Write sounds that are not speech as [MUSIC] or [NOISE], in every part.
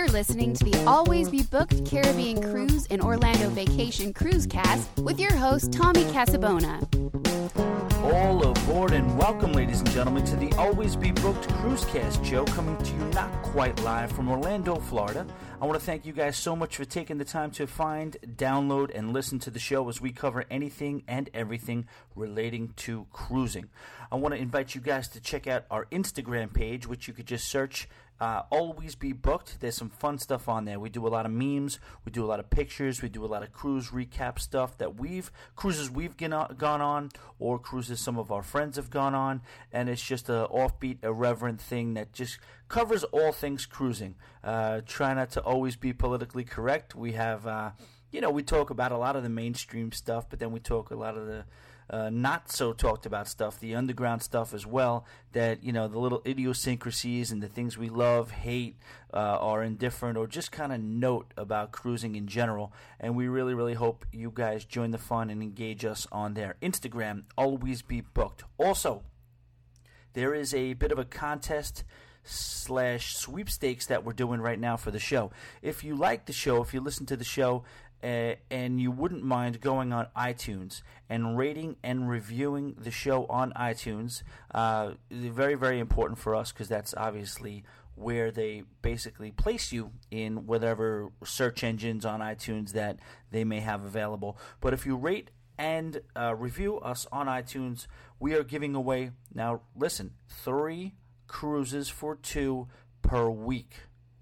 You're listening to the Always Be Booked Caribbean Cruise and Orlando Vacation Cruise Cast with your host, Tommy Casabona. All aboard and welcome, ladies and gentlemen, to the Always Be Booked Cruise Cast show coming to you not quite live from Orlando, Florida. I want to thank you guys so much for taking the time to find, download, and listen to the show as we cover anything and everything relating to cruising. I want to invite you guys to check out our Instagram page, which you could just search uh, always be booked. There's some fun stuff on there. We do a lot of memes, we do a lot of pictures, we do a lot of cruise recap stuff that we've cruises we've gone on, or cruises some of our friends have gone on, and it's just a offbeat, irreverent thing that just covers all things cruising. Uh, try not to always be politically correct. We have, uh, you know, we talk about a lot of the mainstream stuff, but then we talk a lot of the uh, not so talked about stuff, the underground stuff as well. That you know the little idiosyncrasies and the things we love, hate, uh, are indifferent, or just kind of note about cruising in general. And we really, really hope you guys join the fun and engage us on their Instagram. Always be booked. Also, there is a bit of a contest slash sweepstakes that we're doing right now for the show. If you like the show, if you listen to the show uh, and you wouldn't mind going on iTunes and rating and reviewing the show on iTunes, uh, very, very important for us because that's obviously where they basically place you in whatever search engines on iTunes that they may have available. But if you rate and uh, review us on iTunes, we are giving away, now listen, three cruises for two per week.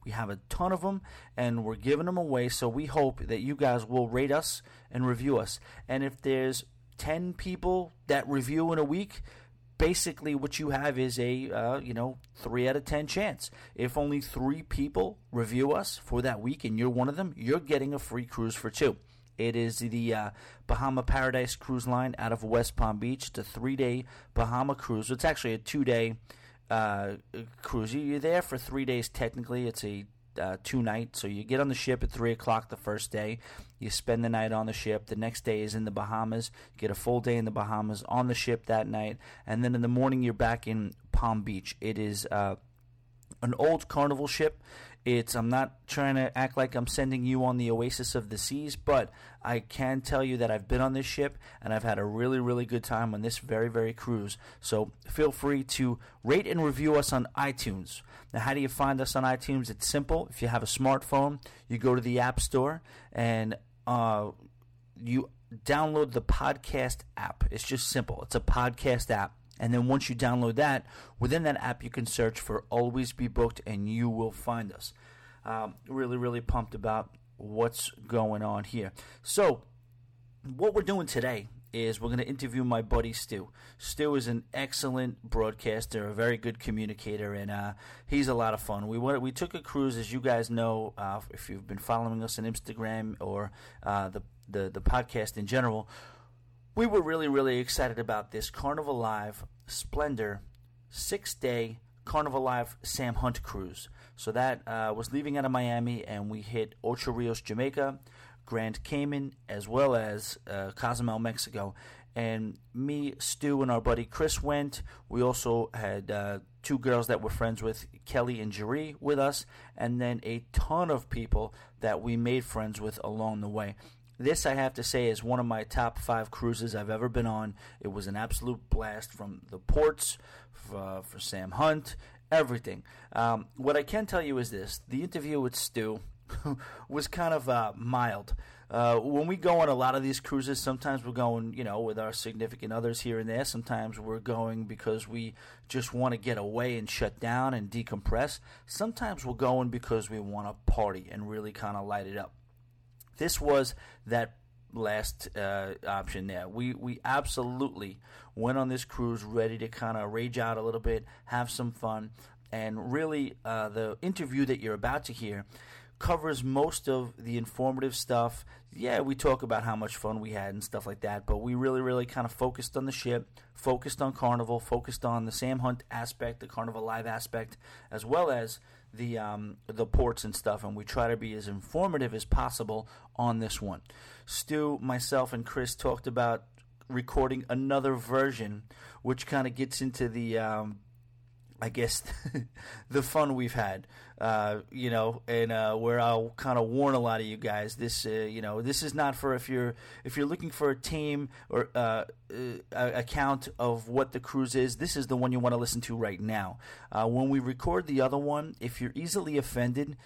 We have a ton of them, and we're giving them away. So we hope that you guys will rate us and review us. And if there's 10 people that review in a week, basically what you have is a uh, you know three out of ten chance if only three people review us for that week and you're one of them you're getting a free cruise for two it is the uh, bahama paradise cruise line out of west palm beach it's a three day bahama cruise it's actually a two day uh, cruise. You're there for three days. Technically, it's a uh, two night. So you get on the ship at three o'clock the first day. You spend the night on the ship. The next day is in the Bahamas. You get a full day in the Bahamas on the ship that night, and then in the morning you're back in Palm Beach. It is uh, an old carnival ship. It's I'm not trying to act like I'm sending you on the oasis of the seas, but I can tell you that I've been on this ship and I've had a really really good time on this very very cruise. So feel free to rate and review us on iTunes. Now, how do you find us on iTunes? It's simple. If you have a smartphone, you go to the App Store and uh, you download the podcast app. It's just simple. It's a podcast app. And then once you download that, within that app, you can search for Always Be Booked and you will find us. Um, really, really pumped about what's going on here. So, what we're doing today is we're going to interview my buddy Stu. Stu is an excellent broadcaster, a very good communicator, and uh, he's a lot of fun. We went, we took a cruise, as you guys know, uh, if you've been following us on Instagram or uh, the, the the podcast in general we were really, really excited about this Carnival Live Splendor six day Carnival Live Sam Hunt cruise. So that uh, was leaving out of Miami, and we hit Ocho Rios, Jamaica, Grand Cayman, as well as uh, Cozumel, Mexico. And me, Stu, and our buddy Chris went. We also had uh, two girls that we're friends with, Kelly and Jeree, with us, and then a ton of people that we made friends with along the way. This, I have to say, is one of my top five cruises I've ever been on. It was an absolute blast from the ports, for, uh, for Sam Hunt, everything. Um, what I can tell you is this the interview with Stu [LAUGHS] was kind of uh, mild. Uh, when we go on a lot of these cruises, sometimes we're going, you know, with our significant others here and there. Sometimes we're going because we just want to get away and shut down and decompress. Sometimes we're going because we want to party and really kind of light it up. This was that last uh, option there. We we absolutely went on this cruise ready to kind of rage out a little bit, have some fun, and really uh, the interview that you're about to hear covers most of the informative stuff. Yeah, we talk about how much fun we had and stuff like that, but we really, really kind of focused on the ship, focused on Carnival, focused on the Sam Hunt aspect, the Carnival Live aspect, as well as the um, the ports and stuff, and we try to be as informative as possible on this one. Stu, myself, and Chris talked about recording another version, which kind of gets into the um, I guess [LAUGHS] the fun we've had, uh, you know, and uh, where I'll kind of warn a lot of you guys. This, uh, you know, this is not for if you're if you're looking for a team or uh, uh, account of what the cruise is. This is the one you want to listen to right now. Uh, when we record the other one, if you're easily offended,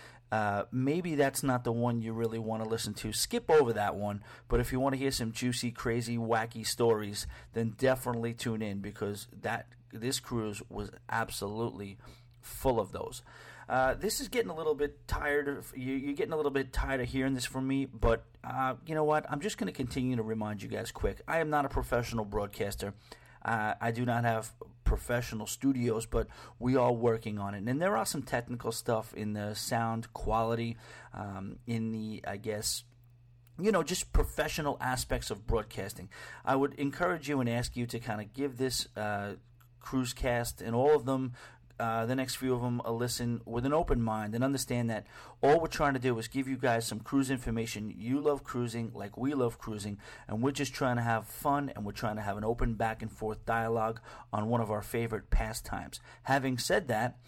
maybe that's not the one you really want to listen to. Skip over that one. But if you want to hear some juicy, crazy, wacky stories, then definitely tune in because that this cruise was absolutely full of those. Uh, this is getting a little bit tired of you, are getting a little bit tired of hearing this from me, but uh, you know what? I'm just going to continue to remind you guys quick. I am not a professional broadcaster. Uh, I do not have professional studios, but we are working on it. And there are some technical stuff in the sound quality, um, in the I guess you know, just professional aspects of broadcasting. I would encourage you and ask you to kind of give this uh, cruise cast and all of them uh, the next few of them a listen with an open mind and understand that all we're trying to do is give you guys some cruise information. You love cruising like we love cruising, and we're just trying to have fun and we're trying to have an open back and forth dialogue on one of our favorite pastimes. Having said that,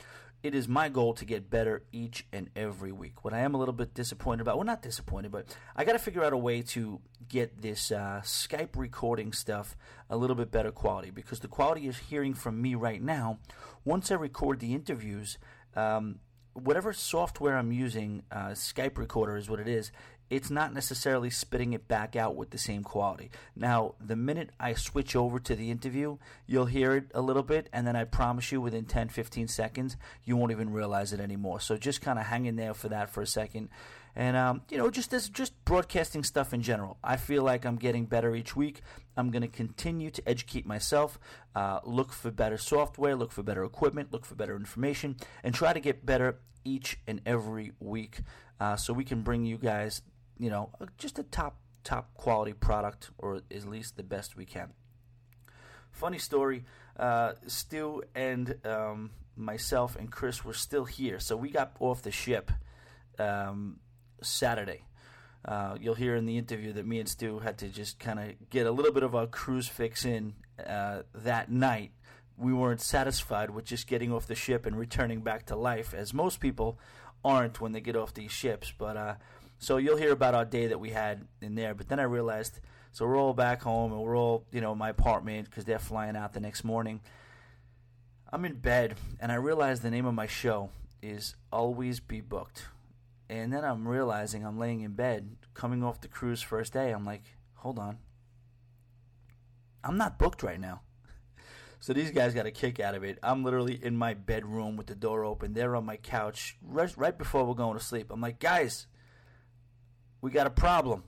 it is my goal to get better each and every week. What I am a little bit disappointed about, well, not disappointed, but I got to figure out a way to get this uh, Skype recording stuff a little bit better quality because the quality you're hearing from me right now, once I record the interviews, um, whatever software I'm using, uh, Skype Recorder is what it is, it's not necessarily spitting it back out with the same quality. Now, the minute I switch over to the interview, you'll hear it a little bit, and then I promise you within 10 15 seconds, you won't even realize it anymore. So just kind of hang in there for that for a second. And um, you know, just as just broadcasting stuff in general, I feel like I'm getting better each week. I'm going to continue to educate myself, uh, look for better software, look for better equipment, look for better information, and try to get better each and every week, uh, so we can bring you guys you know, just a top top quality product, or at least the best we can. Funny story, uh, Stu and um, myself and Chris were still here, so we got off the ship um, Saturday. Uh, you'll hear in the interview that me and Stu had to just kind of get a little bit of a cruise fix in uh, that night. We weren't satisfied with just getting off the ship and returning back to life, as most people aren't when they get off these ships. But uh, so you'll hear about our day that we had in there. But then I realized, so we're all back home and we're all, you know, in my apartment because they're flying out the next morning. I'm in bed and I realize the name of my show is Always Be Booked. And then I'm realizing I'm laying in bed, coming off the cruise first day. I'm like, hold on. I'm not booked right now. [LAUGHS] So these guys got a kick out of it. I'm literally in my bedroom with the door open. They're on my couch right, right before we're going to sleep. I'm like, guys, we got a problem.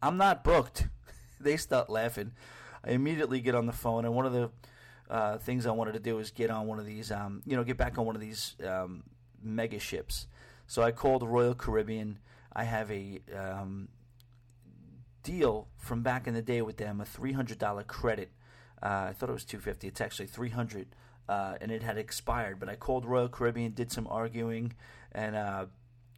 I'm not booked. [LAUGHS] they start laughing. I immediately get on the phone, and one of the uh, things I wanted to do is get on one of these, um, you know, get back on one of these um, mega ships. So I called Royal Caribbean. I have a um, deal from back in the day with them, a $300 credit. Uh, I thought it was 250 It's actually 300 uh, and it had expired. But I called Royal Caribbean, did some arguing, and uh,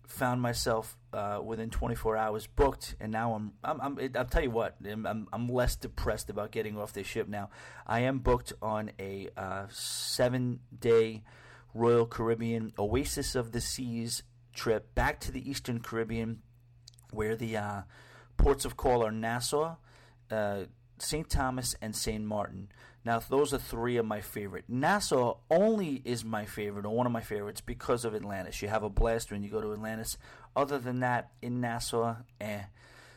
found myself uh, within 24 hours booked, and now I'm, I'm, I'm I'll tell you what, I'm, I'm less depressed about getting off this ship now. I am booked on a uh, seven day Royal Caribbean Oasis of the Seas trip back to the Eastern Caribbean, where the uh, ports of call are Nassau, uh, St. Thomas, and St. Martin. Now, those are three of my favorite. Nassau only is my favorite, or one of my favorites, because of Atlantis. You have a blast when you go to Atlantis. Other than that, in Nassau, eh.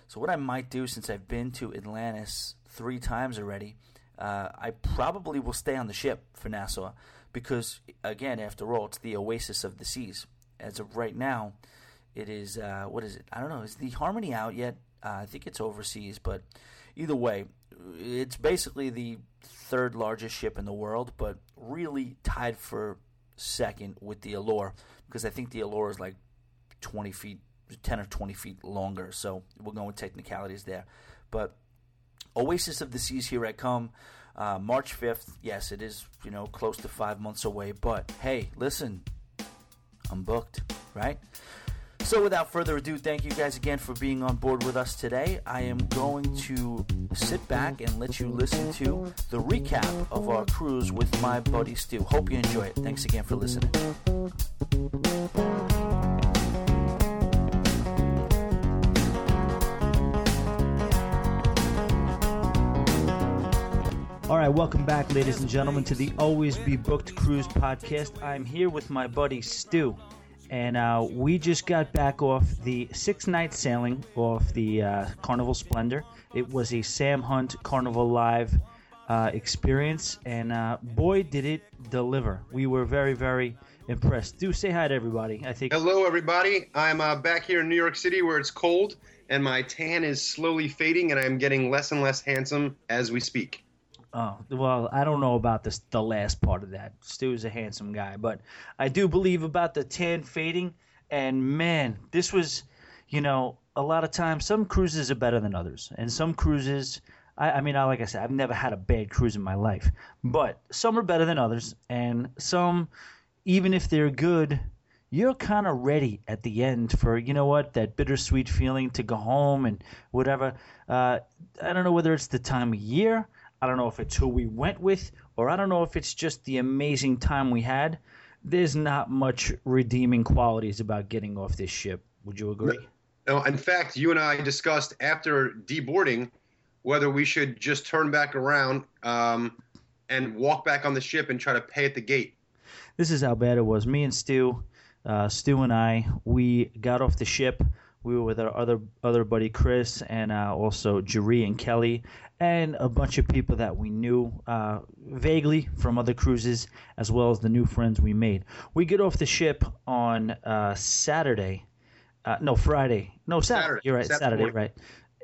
So, what I might do, since I've been to Atlantis three times already, uh, I probably will stay on the ship for Nassau because, again, after all, it's the oasis of the seas. As of right now, it is, uh, what is it? I don't know. Is the Harmony out yet? Uh, I think it's overseas, but either way, it's basically the third largest ship in the world, but really tied for second with the Allure because I think the Allure is like 20 feet, 10 or 20 feet longer. So we're going with technicalities there. But Oasis of the Seas, here I come. Uh, March 5th. Yes, it is, you know, close to five months away. But hey, listen, I'm booked, right? So, without further ado, thank you guys again for being on board with us today. I am going to sit back and let you listen to the recap of our cruise with my buddy Stu. Hope you enjoy it. Thanks again for listening. All right, welcome back, ladies and gentlemen, to the Always Be Booked Cruise podcast. I'm here with my buddy Stu, and uh, we just got back off the six night sailing off the uh, Carnival Splendor. It was a Sam Hunt Carnival Live uh, experience, and uh, boy, did it deliver. We were very, very impressed. Stu say hi to everybody. I think. Hello, everybody. I'm uh, back here in New York City where it's cold, and my tan is slowly fading, and I'm getting less and less handsome as we speak. Oh well, I don't know about this the last part of that. Stu is a handsome guy, but I do believe about the tan fading. And man, this was, you know, a lot of times some cruises are better than others, and some cruises. I, I mean, I, like I said, I've never had a bad cruise in my life, but some are better than others, and some, even if they're good, you're kind of ready at the end for you know what that bittersweet feeling to go home and whatever. Uh, I don't know whether it's the time of year. I don't know if it's who we went with, or I don't know if it's just the amazing time we had. There's not much redeeming qualities about getting off this ship. Would you agree? No, in fact, you and I discussed after deboarding whether we should just turn back around um, and walk back on the ship and try to pay at the gate. This is how bad it was. Me and Stu, uh, Stu and I, we got off the ship. We were with our other other buddy Chris and uh, also Jerry and Kelly and a bunch of people that we knew uh, vaguely from other cruises, as well as the new friends we made. We get off the ship on uh, Saturday, uh, no Friday, no Saturday. Saturday. You're right, Saturday Saturday, right?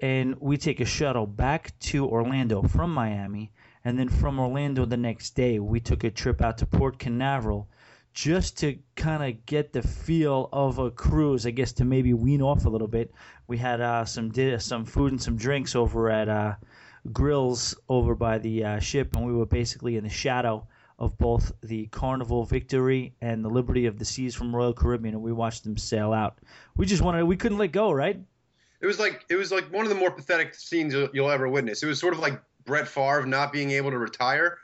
And we take a shuttle back to Orlando from Miami, and then from Orlando the next day we took a trip out to Port Canaveral. Just to kind of get the feel of a cruise, I guess to maybe wean off a little bit. We had uh, some di- some food and some drinks over at uh, grills over by the uh, ship, and we were basically in the shadow of both the Carnival Victory and the Liberty of the Seas from Royal Caribbean, and we watched them sail out. We just wanted, we couldn't let go, right? It was like it was like one of the more pathetic scenes you'll, you'll ever witness. It was sort of like Brett Favre not being able to retire.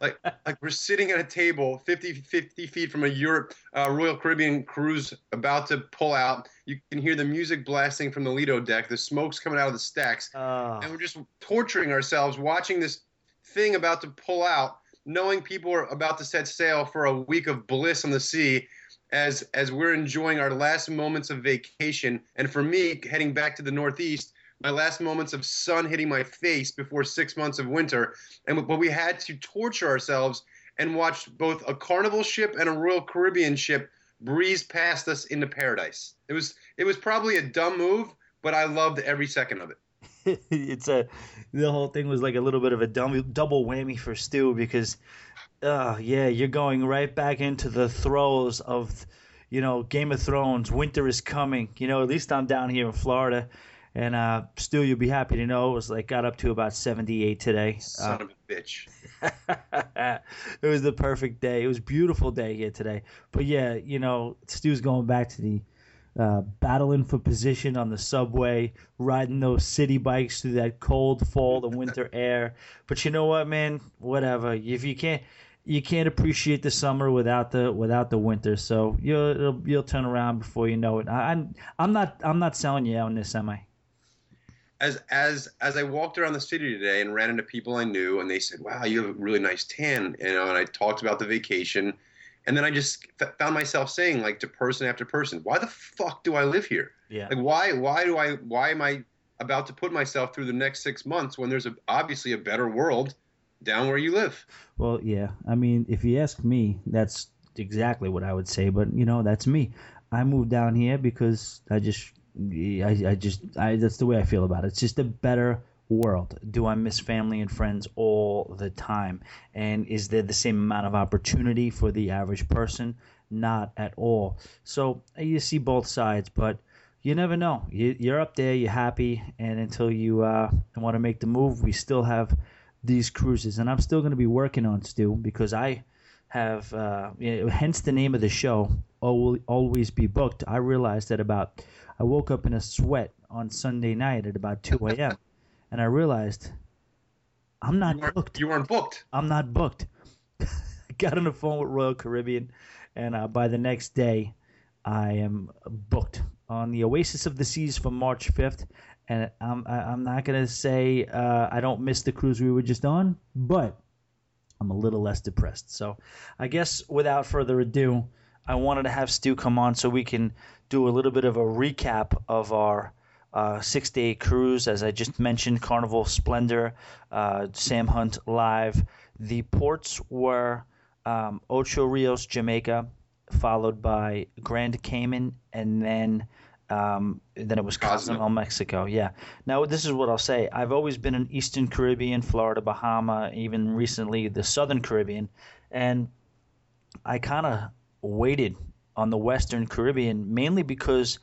Like like we're sitting at a table 50, 50 feet from a Europe uh, Royal Caribbean cruise about to pull out. You can hear the music blasting from the Lido deck. The smoke's coming out of the stacks. Uh, and we're just torturing ourselves watching this thing about to pull out, knowing people are about to set sail for a week of bliss on the sea. As as we're enjoying our last moments of vacation, and for me, heading back to the Northeast, my last moments of sun hitting my face before six months of winter, and but we had to torture ourselves and watch both a Carnival ship and a Royal Caribbean ship breeze past us into paradise. It was it was probably a dumb move, but I loved every second of it. [LAUGHS] it's a the whole thing was like a little bit of a dumb, double whammy for Stu because, uh, yeah, you're going right back into the throes of, you know, Game of Thrones. Winter is coming. You know, at least I'm down here in Florida, and uh, Stu, you'll be happy to know it was like got up to about 78 today. Son of a bitch. [LAUGHS] it was the perfect day. It was a beautiful day here today. But yeah, you know, Stu's going back to the uh, battling for position on the subway, riding those city bikes through that cold fall and winter [LAUGHS] air. But you know what, man? Whatever. If you can't, you can't appreciate the summer without the without the winter. So you'll you'll turn around before you know it. I, I'm I'm not I'm not selling you out on this, am I? As as as I walked around the city today and ran into people I knew, and they said, "Wow, you have a really nice tan," you know, and I talked about the vacation, and then I just f- found myself saying, like, to person after person, "Why the fuck do I live here? Yeah. Like, why why do I why am I about to put myself through the next six months when there's a, obviously a better world down where you live?" Well, yeah. I mean, if you ask me, that's exactly what I would say. But you know, that's me. I moved down here because I just, I, I just, I. That's the way I feel about it. It's just a better world. Do I miss family and friends all the time? And is there the same amount of opportunity for the average person? Not at all. So you see both sides, but you never know. You, you're up there, you're happy, and until you uh, want to make the move, we still have these cruises, and I'm still going to be working on Stu because I have, uh, you know, hence the name of the show, always be booked, I realized that about I woke up in a sweat on Sunday night at about 2 a.m. and I realized I'm not you booked. You weren't booked. I'm not booked. [LAUGHS] I got on the phone with Royal Caribbean, and uh, by the next day, I am booked on the Oasis of the Seas for March 5th. And I'm I'm not gonna say uh, I don't miss the cruise we were just on, but I'm a little less depressed. So I guess without further ado, I wanted to have Stu come on so we can do a little bit of a recap of our uh, six day cruise. As I just mentioned, Carnival Splendor, uh, Sam Hunt Live. The ports were um, Ocho Rios, Jamaica, followed by Grand Cayman, and then um, then it was Cozumel, Mexico. Yeah. Now this is what I'll say. I've always been in Eastern Caribbean, Florida, Bahama, even recently the Southern Caribbean, and I kind of waited on the Western Caribbean mainly because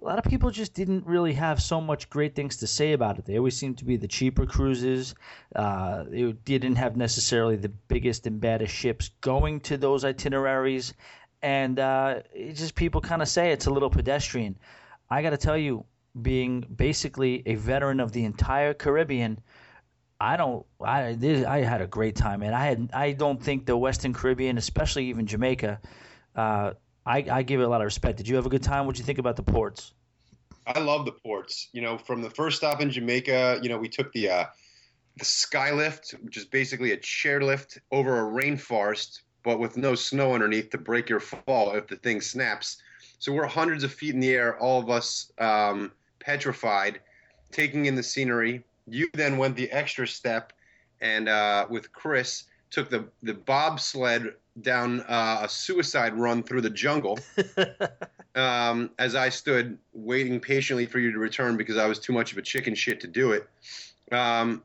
a lot of people just didn't really have so much great things to say about it. They always seemed to be the cheaper cruises. Uh, they didn't have necessarily the biggest and baddest ships going to those itineraries, and uh, just people kind of say it's a little pedestrian. I got to tell you, being basically a veteran of the entire Caribbean, I don't. I I had a great time, and I had. I don't think the Western Caribbean, especially even Jamaica, uh, I, I give it a lot of respect. Did you have a good time? What did you think about the ports? I love the ports. You know, from the first stop in Jamaica, you know, we took the uh, the Skylift, which is basically a chairlift over a rainforest, but with no snow underneath to break your fall if the thing snaps. So we're hundreds of feet in the air, all of us um, petrified, taking in the scenery. You then went the extra step, and uh, with Chris took the the bobsled down uh, a suicide run through the jungle. [LAUGHS] um, as I stood waiting patiently for you to return because I was too much of a chicken shit to do it. Um,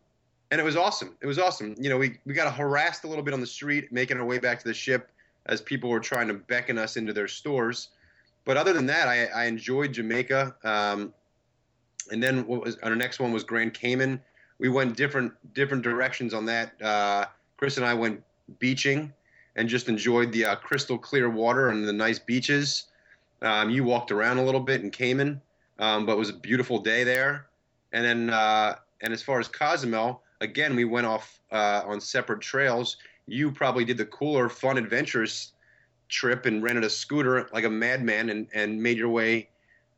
and it was awesome. It was awesome. You know, we, we got harassed a little bit on the street, making our way back to the ship as people were trying to beckon us into their stores but other than that, I, I enjoyed Jamaica. Um, and then what was our next one was Grand Cayman. We went different different directions on that. Uh, Chris and I went beaching and just enjoyed the uh, crystal clear water and the nice beaches. Um, you walked around a little bit and came in Cayman, um, but it was a beautiful day there. And then uh, and as far as Cozumel, again we went off uh, on separate trails. You probably did the cooler, fun adventures trip and rented a scooter like a madman and, and made your way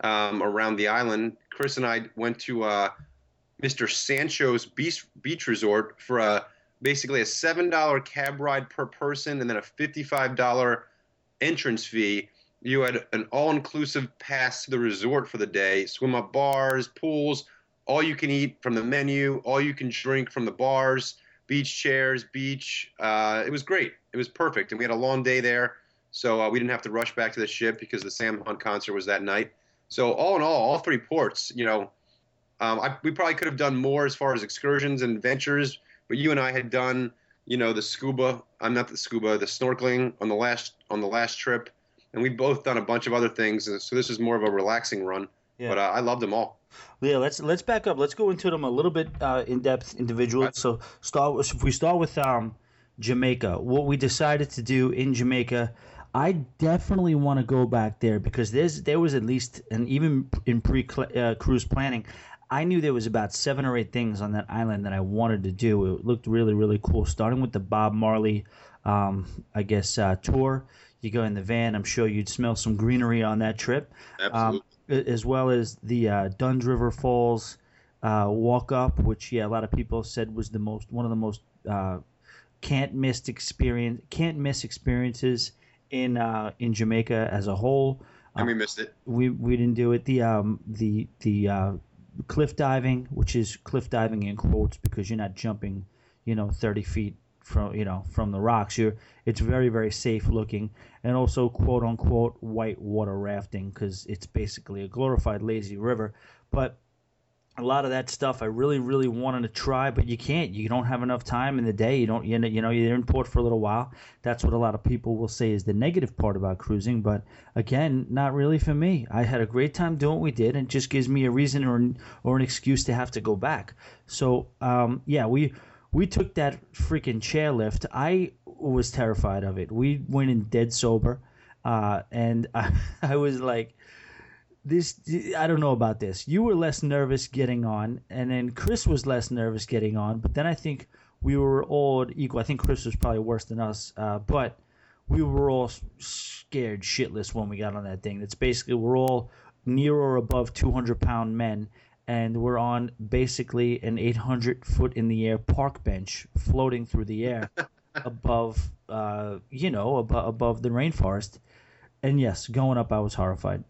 um, around the island. Chris and I went to uh, Mr. Sancho's beach, beach resort for a basically a seven dollar cab ride per person and then a fifty five dollar entrance fee. You had an all inclusive pass to the resort for the day, swim up bars, pools, all you can eat from the menu, all you can drink from the bars, beach chairs, beach. Uh, it was great. It was perfect, and we had a long day there. So uh, we didn't have to rush back to the ship because the Sam Hunt concert was that night. So all in all, all three ports, you know, um, I, we probably could have done more as far as excursions and adventures, but you and I had done, you know, the scuba. I'm not the scuba, the snorkeling on the last on the last trip, and we both done a bunch of other things. So this is more of a relaxing run. Yeah. But uh, I loved them all. Yeah, let's let's back up. Let's go into them a little bit uh, in depth, individual. So start with, if we start with um, Jamaica, what we decided to do in Jamaica I definitely want to go back there because there's there was at least and even in pre uh, cruise planning, I knew there was about seven or eight things on that island that I wanted to do. It looked really really cool. Starting with the Bob Marley, um, I guess uh, tour. You go in the van. I'm sure you'd smell some greenery on that trip, um, as well as the uh, Dunn's River Falls uh, walk up, which yeah, a lot of people said was the most one of the most uh, can't miss experience can't miss experiences in uh, in Jamaica as a whole. And we uh, missed it. We we didn't do it. The um the the uh, cliff diving, which is cliff diving in quotes because you're not jumping, you know, 30 feet from you know from the rocks. You're it's very very safe looking, and also quote unquote white water rafting because it's basically a glorified lazy river. But a lot of that stuff I really, really wanted to try, but you can't. You don't have enough time in the day. You don't, you know, you know, you're in port for a little while. That's what a lot of people will say is the negative part about cruising. But again, not really for me. I had a great time doing what we did, and it just gives me a reason or or an excuse to have to go back. So, um, yeah, we we took that freaking chairlift. I was terrified of it. We went in dead sober. uh, and I, [LAUGHS] I was like, this I don't know about this. You were less nervous getting on, and then Chris was less nervous getting on. But then I think we were all equal. I think Chris was probably worse than us, uh, but we were all scared shitless when we got on that thing. It's basically we're all near or above 200 pound men, and we're on basically an 800 foot in the air park bench floating through the air [LAUGHS] above, uh, you know, above, above the rainforest. And yes, going up, I was horrified.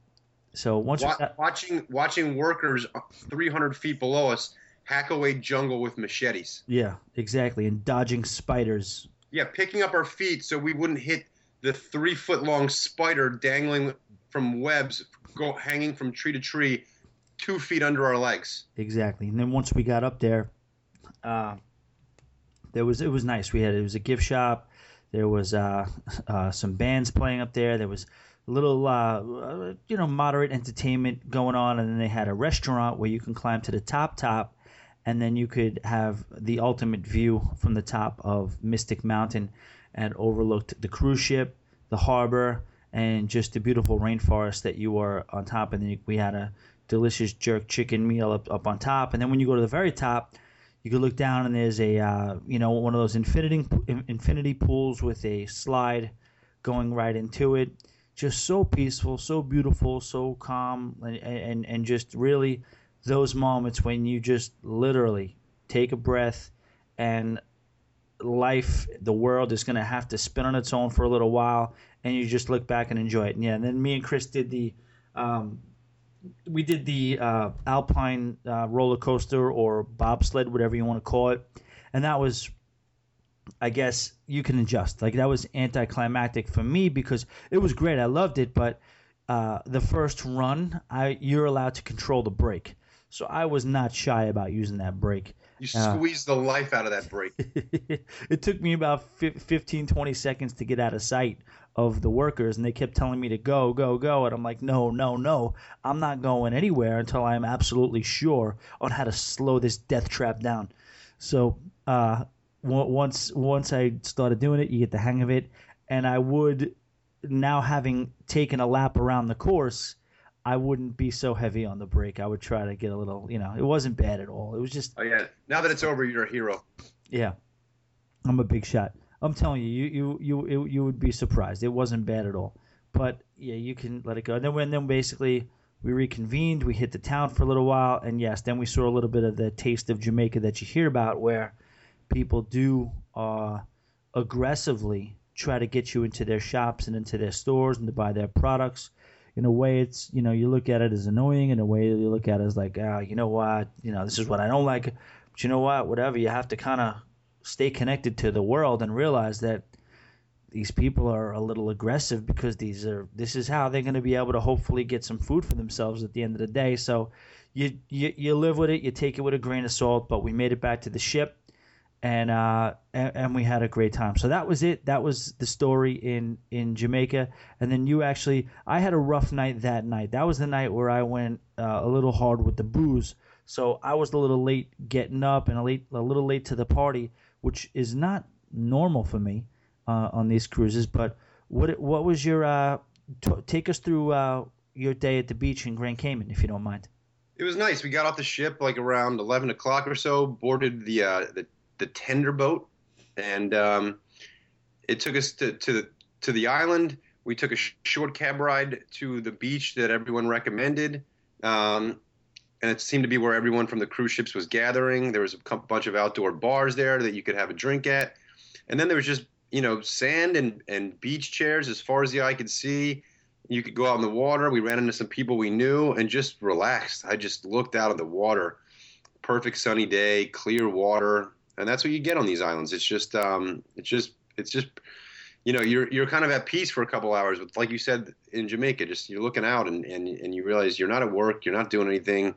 So once Wa- got- watching watching workers 300 feet below us hack away jungle with machetes. Yeah, exactly, and dodging spiders. Yeah, picking up our feet so we wouldn't hit the three foot long spider dangling from webs, go hanging from tree to tree, two feet under our legs. Exactly, and then once we got up there, uh, there was it was nice. We had it was a gift shop. There was uh, [LAUGHS] uh, some bands playing up there. There was little uh, you know moderate entertainment going on and then they had a restaurant where you can climb to the top top and then you could have the ultimate view from the top of Mystic Mountain and overlooked the cruise ship, the harbor, and just the beautiful rainforest that you were on top. And then we had a delicious jerk chicken meal up, up on top. And then when you go to the very top, you could look down and there's a uh, you know one of those infinity infinity pools with a slide going right into it just so peaceful, so beautiful, so calm, and, and, and just really those moments when you just literally take a breath and life, the world is going to have to spin on its own for a little while, and you just look back and enjoy it. And yeah, and then me and Chris did the, um, we did the uh, Alpine uh, roller coaster or bobsled, whatever you want to call it, and that was I guess you can adjust. Like that was anticlimactic for me because it was great. I loved it, but uh, the first run, I you're allowed to control the brake, so I was not shy about using that brake. You squeezed uh, the life out of that brake. [LAUGHS] it took me about 15, 20 seconds to get out of sight of the workers, and they kept telling me to go, go, go, and I'm like, no, no, no, I'm not going anywhere until I'm absolutely sure on how to slow this death trap down. So uh, once once I started doing it, you get the hang of it, and I would now having taken a lap around the course. I wouldn't be so heavy on the brake. I would try to get a little, you know, it wasn't bad at all. It was just. Oh yeah! Now that it's over, you're a hero. Yeah, I'm a big shot. I'm telling you, you you you you would be surprised. It wasn't bad at all. But yeah, you can let it go. And then when then basically we reconvened, we hit the town for a little while, and yes, then we saw a little bit of the taste of Jamaica that you hear about, where people do uh, aggressively try to get you into their shops and into their stores and to buy their products. In a way, it's you know you look at it as annoying. In a way, you look at it as like, ah, you know what, you know this is what I don't like. But you know what, whatever. You have to kind of stay connected to the world and realize that these people are a little aggressive because these are this is how they're going to be able to hopefully get some food for themselves at the end of the day. So you you, you live with it, you take it with a grain of salt. But we made it back to the ship and uh, and, and, we had a great time. So that was it. That was the story in in Jamaica. And then you actually, I had a rough night that night. That was the night where I went uh, a little hard with the booze. So I was a little late getting up and a late a little late to the party, which is not normal for me uh, on these cruises. But what what was your uh, t- take us through uh, your day at the beach in Grand Cayman, if you don't mind. It was nice. We got off the ship like around eleven o'clock or so. Boarded the uh, the the tender boat, and um, it took us to, to the to the island. We took a sh- short cab ride to the beach that everyone recommended, um, and it seemed to be where everyone from the cruise ships was gathering. There was a bunch of outdoor bars there that you could have a drink at, and then there was just you know sand and and beach chairs as far as the eye could see. You could go out in the water. We ran into some people we knew and just relaxed. I just looked out of the water. Perfect sunny day, clear water, and that's what you get on these islands. It's just, um, it's just, it's just, you know, you're you're kind of at peace for a couple hours. But like you said in Jamaica, just you're looking out and, and and you realize you're not at work, you're not doing anything.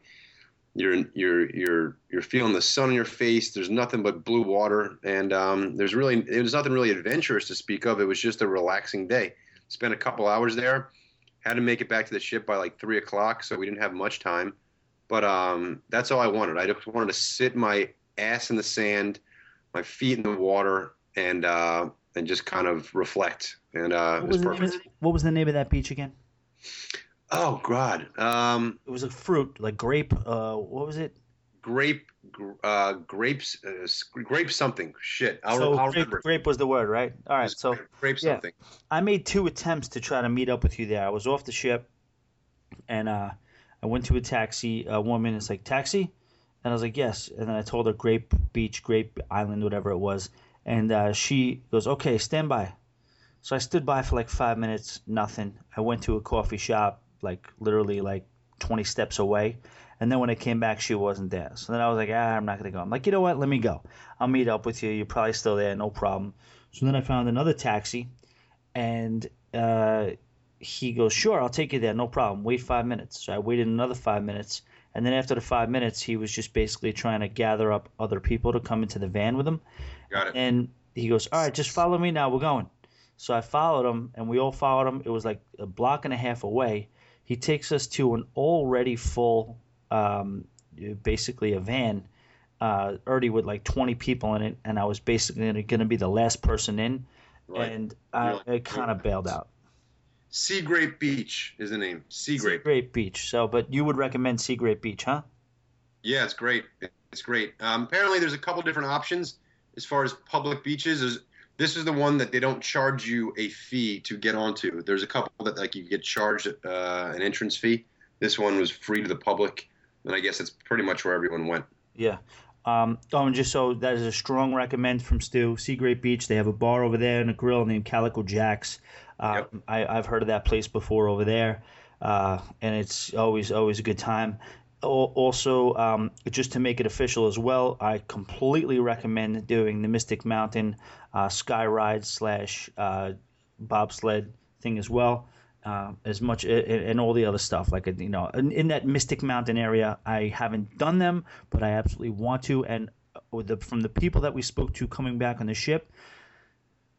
You're you're you're you're feeling the sun on your face. There's nothing but blue water, and um, there's really there's nothing really adventurous to speak of. It was just a relaxing day. Spent a couple hours there. Had to make it back to the ship by like three o'clock, so we didn't have much time. But um, that's all I wanted. I just wanted to sit my ass in the sand, my feet in the water, and uh, and just kind of reflect. And uh, What was was, the name perfect. of, what was the name of that beach again? Oh God, um, It was a fruit, like grape. Uh, what was it? grape, gr- uh, grapes, uh, grape something. Shit, I'll, so I'll grape, remember. grape was the word, right? All right. So grape yeah. something. I made two attempts to try to meet up with you there. I was off the ship, and uh, I went to a taxi. A woman is like, "Taxi," and I was like, "Yes." And then I told her Grape Beach, Grape Island, whatever it was, and uh, she goes, "Okay, stand by." So I stood by for like five minutes, nothing. I went to a coffee shop, like literally like 20 steps away. And then when I came back, she wasn't there. So then I was like, ah, I'm not going to go. I'm like, you know what? Let me go. I'll meet up with you. You're probably still there. No problem. So then I found another taxi, and uh, he goes, sure, I'll take you there. No problem. Wait five minutes. So I waited another five minutes. And then after the five minutes, he was just basically trying to gather up other people to come into the van with him. Got it. And he goes, All right, just follow me now. We're going. So I followed him, and we all followed him. It was like a block and a half away. He takes us to an already full, um, basically a van, uh, already with like 20 people in it. And I was basically going to be the last person in. Right. And I, Really? I kind of bailed out. Sea Grape Beach is the name. Sea Grape. Great Beach. So, but you would recommend Sea Great Beach, huh? Yeah, it's great. It's great. Um, apparently, there's a couple different options as far as public beaches. There's, this is the one that they don't charge you a fee to get onto. There's a couple that like you get charged uh, an entrance fee. This one was free to the public, and I guess it's pretty much where everyone went. Yeah. Um, oh, and just so that is a strong recommend from Stu. Sea Great Beach. They have a bar over there and a grill named Calico Jack's. Uh, Yep. I, I've heard of that place before over there, uh, and it's always always a good time. Also, um, just to make it official as well, I completely recommend doing the Mystic Mountain uh, sky ride slash uh, bobsled thing as well. Uh, as much and and all the other stuff like you know in, in that Mystic Mountain area, I haven't done them, but I absolutely want to. And with the, from the people that we spoke to coming back on the ship,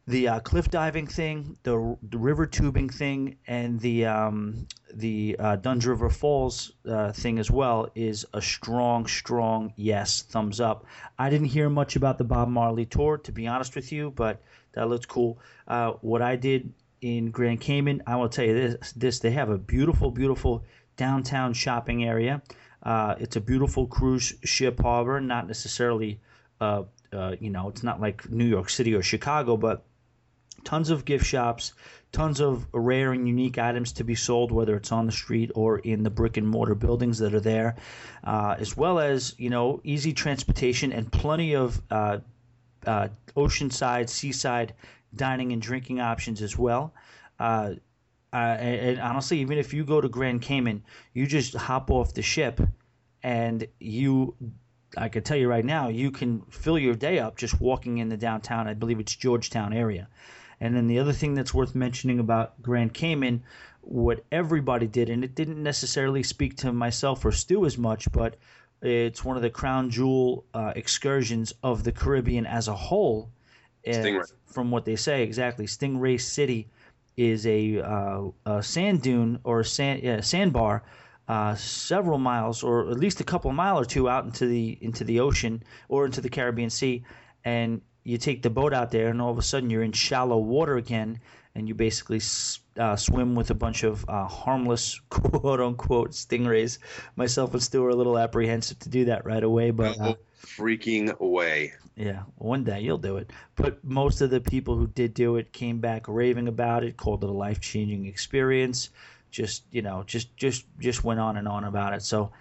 the uh, cliff diving thing, the, the river tubing thing, and the um, the uh, River Falls uh, thing as well is a strong, strong yes, thumbs up. I didn't hear much about the Bob Marley tour, to be honest with you, but that looks cool. Uh, what I did in Grand Cayman, I will tell you this: this they have a beautiful, beautiful downtown shopping area. Uh, it's a beautiful cruise ship harbor, not necessarily, uh, uh, you know, it's not like New York City or Chicago, but tons of gift shops, tons of rare and unique items to be sold, whether it's on the street or in the brick and mortar buildings that are there, uh, as well as you know easy transportation and plenty of uh, uh, oceanside, seaside dining and drinking options as well. Uh, uh, and, and honestly, even if you go to Grand Cayman, you just hop off the ship, and you I can tell you right now, you can fill your day up just walking in the downtown. I believe it's Georgetown area. And then the other thing that's worth mentioning about Grand Cayman, what everybody did, and it didn't necessarily speak to myself or Stu as much, but it's one of the crown jewel uh, excursions of the Caribbean as a whole. Uh, Stingray. From what they say, exactly. Stingray City is a, uh, a sand dune or a sand, yeah, sandbar uh, several miles, or at least a couple mile or two out into the into the ocean or into the Caribbean Sea, and you take the boat out there, and all of a sudden you're in shallow water again, and you basically uh, swim with a bunch of uh, harmless [LAUGHS] quote unquote stingrays. Myself and Stu are a little apprehensive to do that right away, but. Uh, freaking way. yeah, one day you'll do it. But most of the people who did do it came back raving about it, called it a life changing experience. Just you know, just just just went on and on about it. So,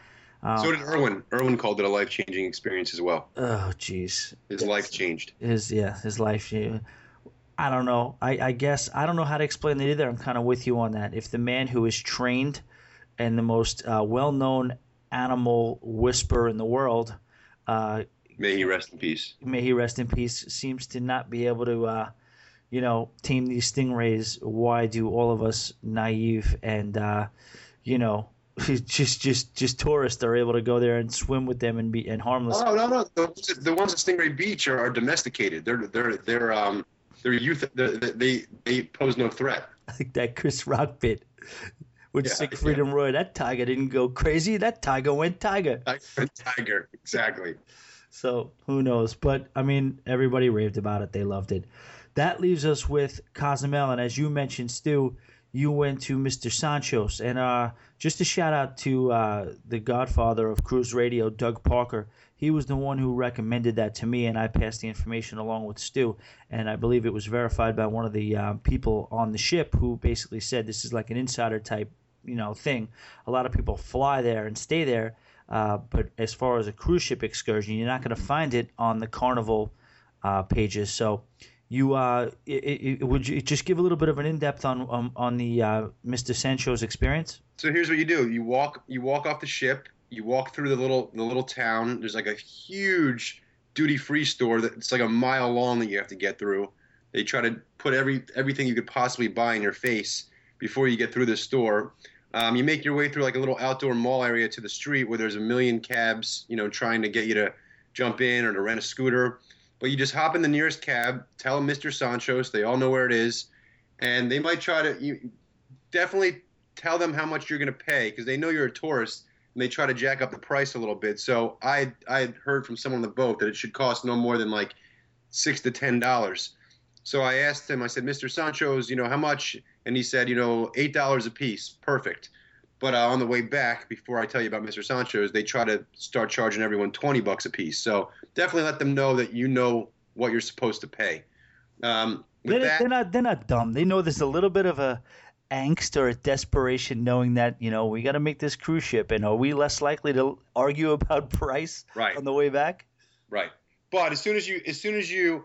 um, So did Irwin. Irwin called it a life changing experience as well. oh jeez, His life changed. his yeah his life. I don't know. I, I guess I don't know how to explain it either. I'm kind of with you on that. If the man who is trained and the most uh, well known animal whisperer in the world. Uh, May he rest in peace. may he rest in peace, seems to not be able to, uh, you know, tame these stingrays. Why do all of us naive and, uh, you know, [LAUGHS] just just just tourists are able to go there and swim with them and be and harmless? Oh no no the, the ones at Stingray Beach are, are domesticated. They're they're they're um they're youth. They're, they they pose no threat. [LAUGHS] Like that Chris Rock bit with Yeah, Siegfried and Roy. That tiger didn't go crazy. That tiger went tiger. Tiger, tiger, exactly. So who knows? But I mean, everybody raved about it. They loved it. that leaves us with Cozumel, and as you mentioned, Stu, you went to Mr. Sancho's, and uh, just a shout out to uh, the Godfather of Cruise Radio, Doug Parker. He was the one who recommended that to me, and I passed the information along with Stu. And I believe it was verified by one of the uh, people on the ship who basically said this is like an insider type, you know, thing. A lot of people fly there and stay there, uh, but as far as a cruise ship excursion, you're not going to find it on the Carnival uh, pages. So you uh, it, it, would you just give a little bit of an in depth on on, on the uh, Mr. Sancho's experience? So here's what you do: you walk you walk off the ship you walk through the little the little town. There's like a huge duty free store that's like a mile long that you have to get through. They try to put every everything you could possibly buy in your face before you get through the store. Um, you make your way through like a little outdoor mall area to the street where there's a million cabs, you know, trying to get you to jump in or to rent a scooter. But you just hop in the nearest cab, tell them Mr. Sancho's, they all know where it is, and they might try to you definitely tell them how much you're going to pay because they know you're a tourist and they try to jack up the price a little bit. So I I had heard from someone on the boat that it should cost no more than like six to ten dollars. So I asked him. I said, "Mr. Sancho's, you know how much?" And he said, "You know, eight dollars a piece. Perfect." But uh, on the way back, before I tell you about Mr. Sancho's, they try to start charging everyone twenty bucks a piece. So definitely let them know that you know what you're supposed to pay. Um, they're, that, they're, not they're not dumb. They know there's a little bit of a angst or a desperation knowing that you know we got to make this cruise ship and are we less likely to argue about [LAUGHS] price right. on the way back right but as soon as you as soon as you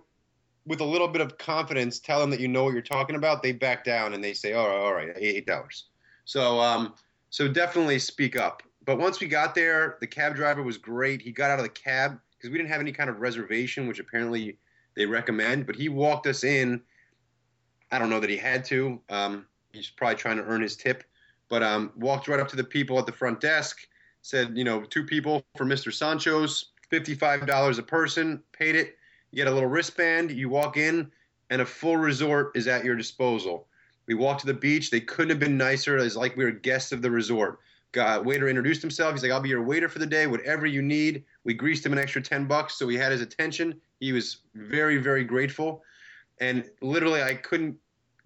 with a little bit of confidence tell them that you know what you're talking about they back down and they say all right all right eight dollars so um so definitely speak up but once we got there the cab driver was great he got out of the cab because we didn't have any kind of reservation which apparently they recommend but he walked us in i don't know that he had to um he's probably trying to earn his tip. But um, walked right up to the people at the front desk, said, you know, two people for Mr. Sancho's, $55 a person, paid it. You get a little wristband, you walk in, and a full resort is at your disposal. We walked to the beach. They couldn't have been nicer. It's like we were guests of the resort. Got, waiter introduced himself. He's like, "I'll be your waiter for the day. Whatever you need." We greased him an extra ten bucks, so he had his attention. He was very, very grateful, and literally, I couldn't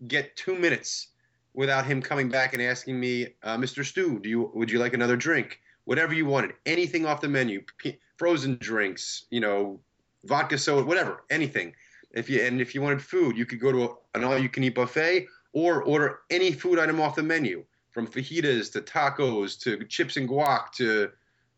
get two minutes without him coming back and asking me, uh, Mr. Stu, do you would you like another drink? Whatever you wanted, anything off the menu, P- frozen drinks, you know, vodka soda, whatever, anything. If you and if you wanted food, you could go to a, an all-you-can-eat buffet or order any food item off the menu, from fajitas to tacos to chips and guac to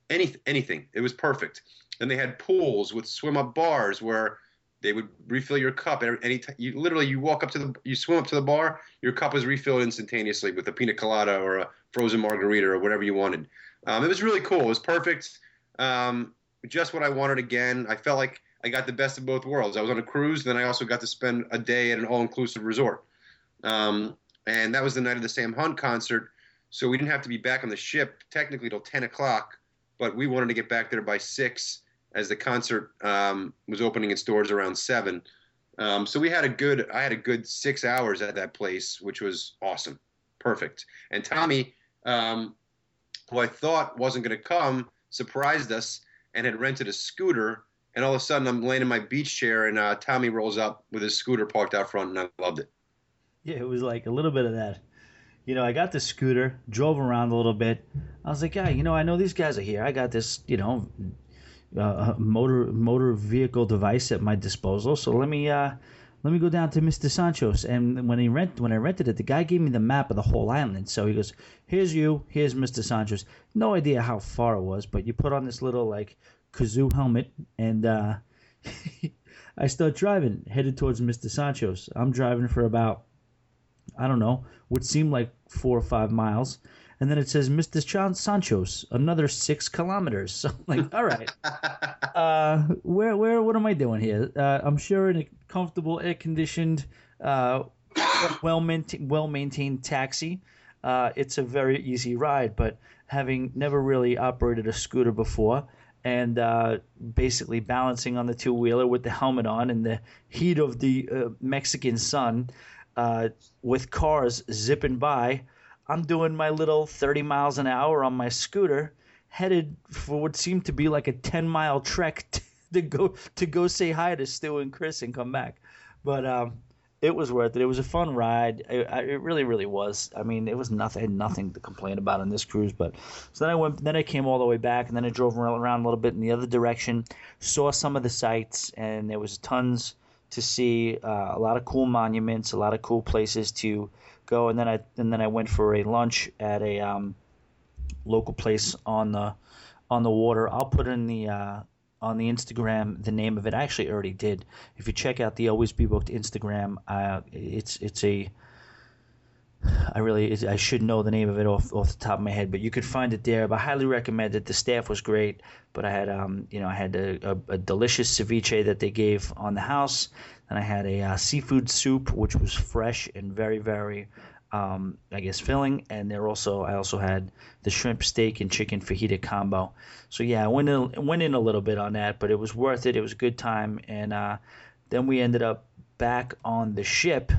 any anything. It was perfect. And they had pools with swim-up bars where they would refill your cup any time. You literally you walk up to the you swim up to the bar, your cup is refilled instantaneously with a pina colada or a frozen margarita or whatever you wanted. Um, it was really cool. It was perfect. Um, just what I wanted again. I felt like I got the best of both worlds. I was on a cruise, then I also got to spend a day at an all-inclusive resort. Um, and that was the night of the Sam Hunt concert. So we didn't have to be back on the ship technically till 10 o'clock, but we wanted to get back there by six as the concert um, was opening its doors around seven. Um, so we had a good, I had a good six hours at that place, which was awesome, perfect. And Tommy, um, who I thought wasn't going to come, surprised us and had rented a scooter. And all of a sudden, I'm laying in my beach chair, and uh, Tommy rolls up with his scooter parked out front, and I loved it. Yeah, it was like a little bit of that. You know, I got the scooter, drove around a little bit. I was like, yeah, you know, I know these guys are here. I got this, you know, uh, motor motor vehicle device at my disposal. So let me uh, let me go down to Mr. Sancho's. And when he rent when I rented it, the guy gave me the map of the whole island. So he goes, "Here's you. Here's Mr. Sancho's." No idea how far it was, but you put on this little like kazoo helmet, and uh, [LAUGHS] I start driving, headed towards Mr. Sancho's. I'm driving for about I don't know what seemed like four or five miles and then it says Mr. John Sancho's, another six kilometers. [LAUGHS] So I'm like, all right, [LAUGHS] uh, where, where, what am I doing here? Uh, I'm sure in a comfortable, air conditioned, uh, well maintained, well maintained taxi. Uh, it's a very easy ride, but having never really operated a scooter before, and uh, basically balancing on the two wheeler with the helmet on in the heat of the uh, Mexican sun, uh, with cars zipping by, I'm doing my little 30 miles an hour on my scooter, headed for what seemed to be like a 10 mile trek [LAUGHS] to go to go say hi to Stu and Chris and come back. But um, it was worth it. It was a fun ride. It, it really, really was. I mean, it was nothing. I had nothing to complain about on this cruise. But so then I went. Then I came all the way back, and then I drove around a little bit in the other direction. Saw some of the sights, and there was tons to see. Uh, a lot of cool monuments, a lot of cool places to go. And then I and then I went for a lunch at a um, local place on the on the water. I'll put in the uh, on the Instagram the name of it. I actually already did. If you check out the Always Be Booked Instagram, uh, it's it's a I really I should know the name of it off off the top of my head, but you could find it there. But I highly recommend it. The staff was great, but I had um you know I had a, a, a delicious ceviche that they gave on the house, and I had a uh, seafood soup which was fresh and very very um, I guess filling, and there also I also had the shrimp steak and chicken fajita combo. So yeah, I went in went in a little bit on that, but it was worth it. It was a good time, and uh, then we ended up back on the ship,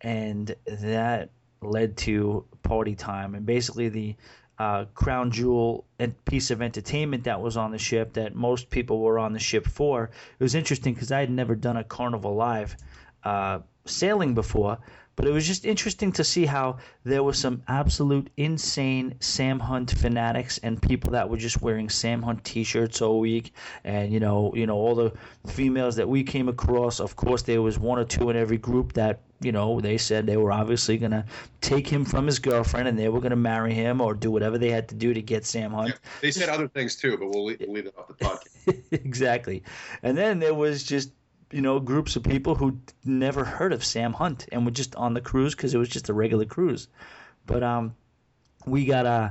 and that led to party time, and basically the uh, crown jewel and piece of entertainment that was on the ship that most people were on the ship for. It was interesting because I had never done a Carnival Live uh, sailing before, but it was just interesting to see how there were some absolute insane Sam Hunt fanatics and people that were just wearing Sam Hunt T-shirts all week, and you know, you know, all the females that we came across. Of course, there was one or two in every group that you know they said they were obviously gonna take him from his girlfriend and they were gonna marry him or do whatever they had to do to get Sam Hunt. Yeah, they said other things too, but we'll leave, we'll leave it off the podcast. [LAUGHS] exactly, and then there was just you know, groups of people who never heard of Sam Hunt and were just on the cruise because it was just a regular cruise. But um, we got uh,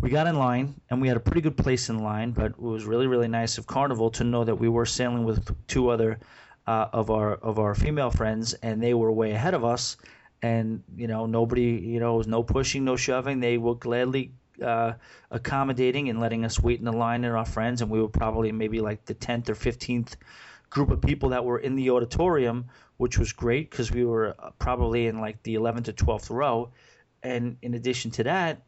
we got in line and we had a pretty good place in line. But it was really really nice of Carnival to know that we were sailing with two other uh, of our of our female friends and they were way ahead of us. And you know, nobody, you know, was no pushing, no shoving. They were gladly uh, accommodating and letting us wait in the line and our friends. And we were probably maybe like the tenth or fifteenth group of people that were in the auditorium, which was great because we were uh, probably in like the 11th or 12th row. And in addition to that,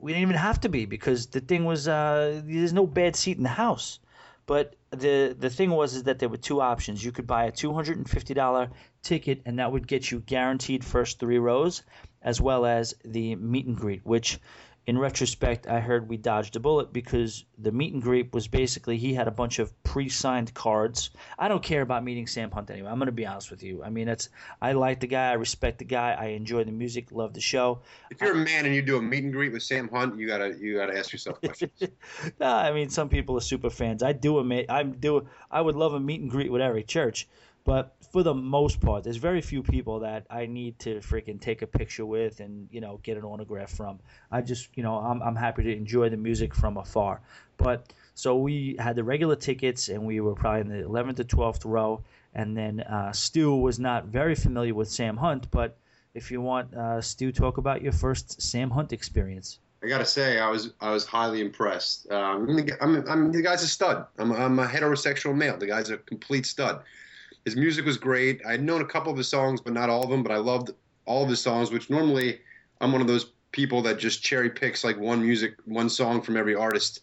we didn't even have to be because the thing was uh, there's no bad seat in the house. But the the thing was is that there were two options. You could buy a two hundred and fifty dollar ticket, and that would get you guaranteed first three rows, as well as the meet and greet, which in retrospect, I heard we dodged a bullet because the meet and greet was basically he had a bunch of pre-signed cards. I don't care about meeting Sam Hunt anyway. I'm going to be honest with you. I mean, it's I like the guy, I respect the guy, I enjoy the music, love the show. If you're a man and you do a meet and greet with Sam Hunt, you gotta you gotta ask yourself questions. [LAUGHS] no, I mean some people are super fans. I do a I do I would love a meet and greet with Eric Church, but for the most part, there's very few people that I need to freaking take a picture with and you know get an autograph from. I just you know I'm I'm happy to enjoy the music from afar. But so we had the regular tickets and we were probably in the 11th to 12th row. And then uh, Stu was not very familiar with Sam Hunt, but if you want, uh, Stu, talk about your first Sam Hunt experience. I gotta say, I was I was highly impressed. Um, I'm, I'm, the guy's a stud. I'm, I'm a heterosexual male. The guy's a complete stud. His music was great. I'd known a couple of his songs, but not all of them. But I loved all of his songs, which normally I'm one of those people that just cherry picks like one music, one song from every artist,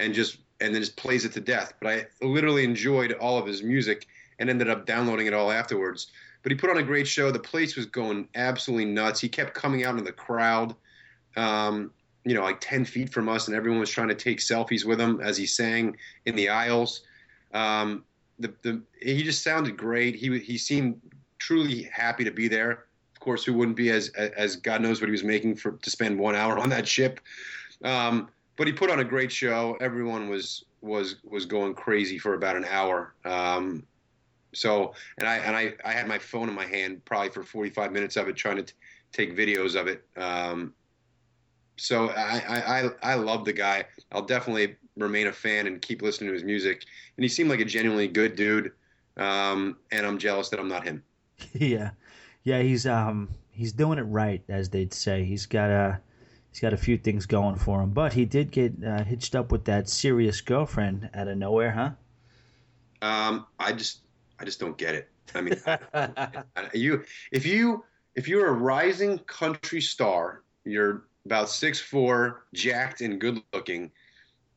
and just and then just plays it to death. But I literally enjoyed all of his music and ended up downloading it all afterwards. But he put on a great show. The place was going absolutely nuts. He kept coming out into the crowd, um, you know, like 10 feet from us, and everyone was trying to take selfies with him as he sang in the aisles. Um, the, the he just sounded great. He he seemed truly happy to be there. Of course, who wouldn't be as as God knows what he was making for to spend one hour on that ship. Um, but he put on a great show. Everyone was was was going crazy for about an hour. Um, so and I and I, I had my phone in my hand probably for 45 minutes of it trying to t- take videos of it. Um, so I, I I love the guy. I'll definitely remain a fan and keep listening to his music. And he seemed like a genuinely good dude. Um, and I'm jealous that I'm not him. [LAUGHS] Yeah, yeah, he's um he's doing it right, as they'd say. He's got a he's got a few things going for him, but he did get uh, hitched up with that serious girlfriend out of nowhere, huh? Um, I just I just don't get it. I mean, [LAUGHS] you if you if you're a rising country star, you're about six four, jacked and good looking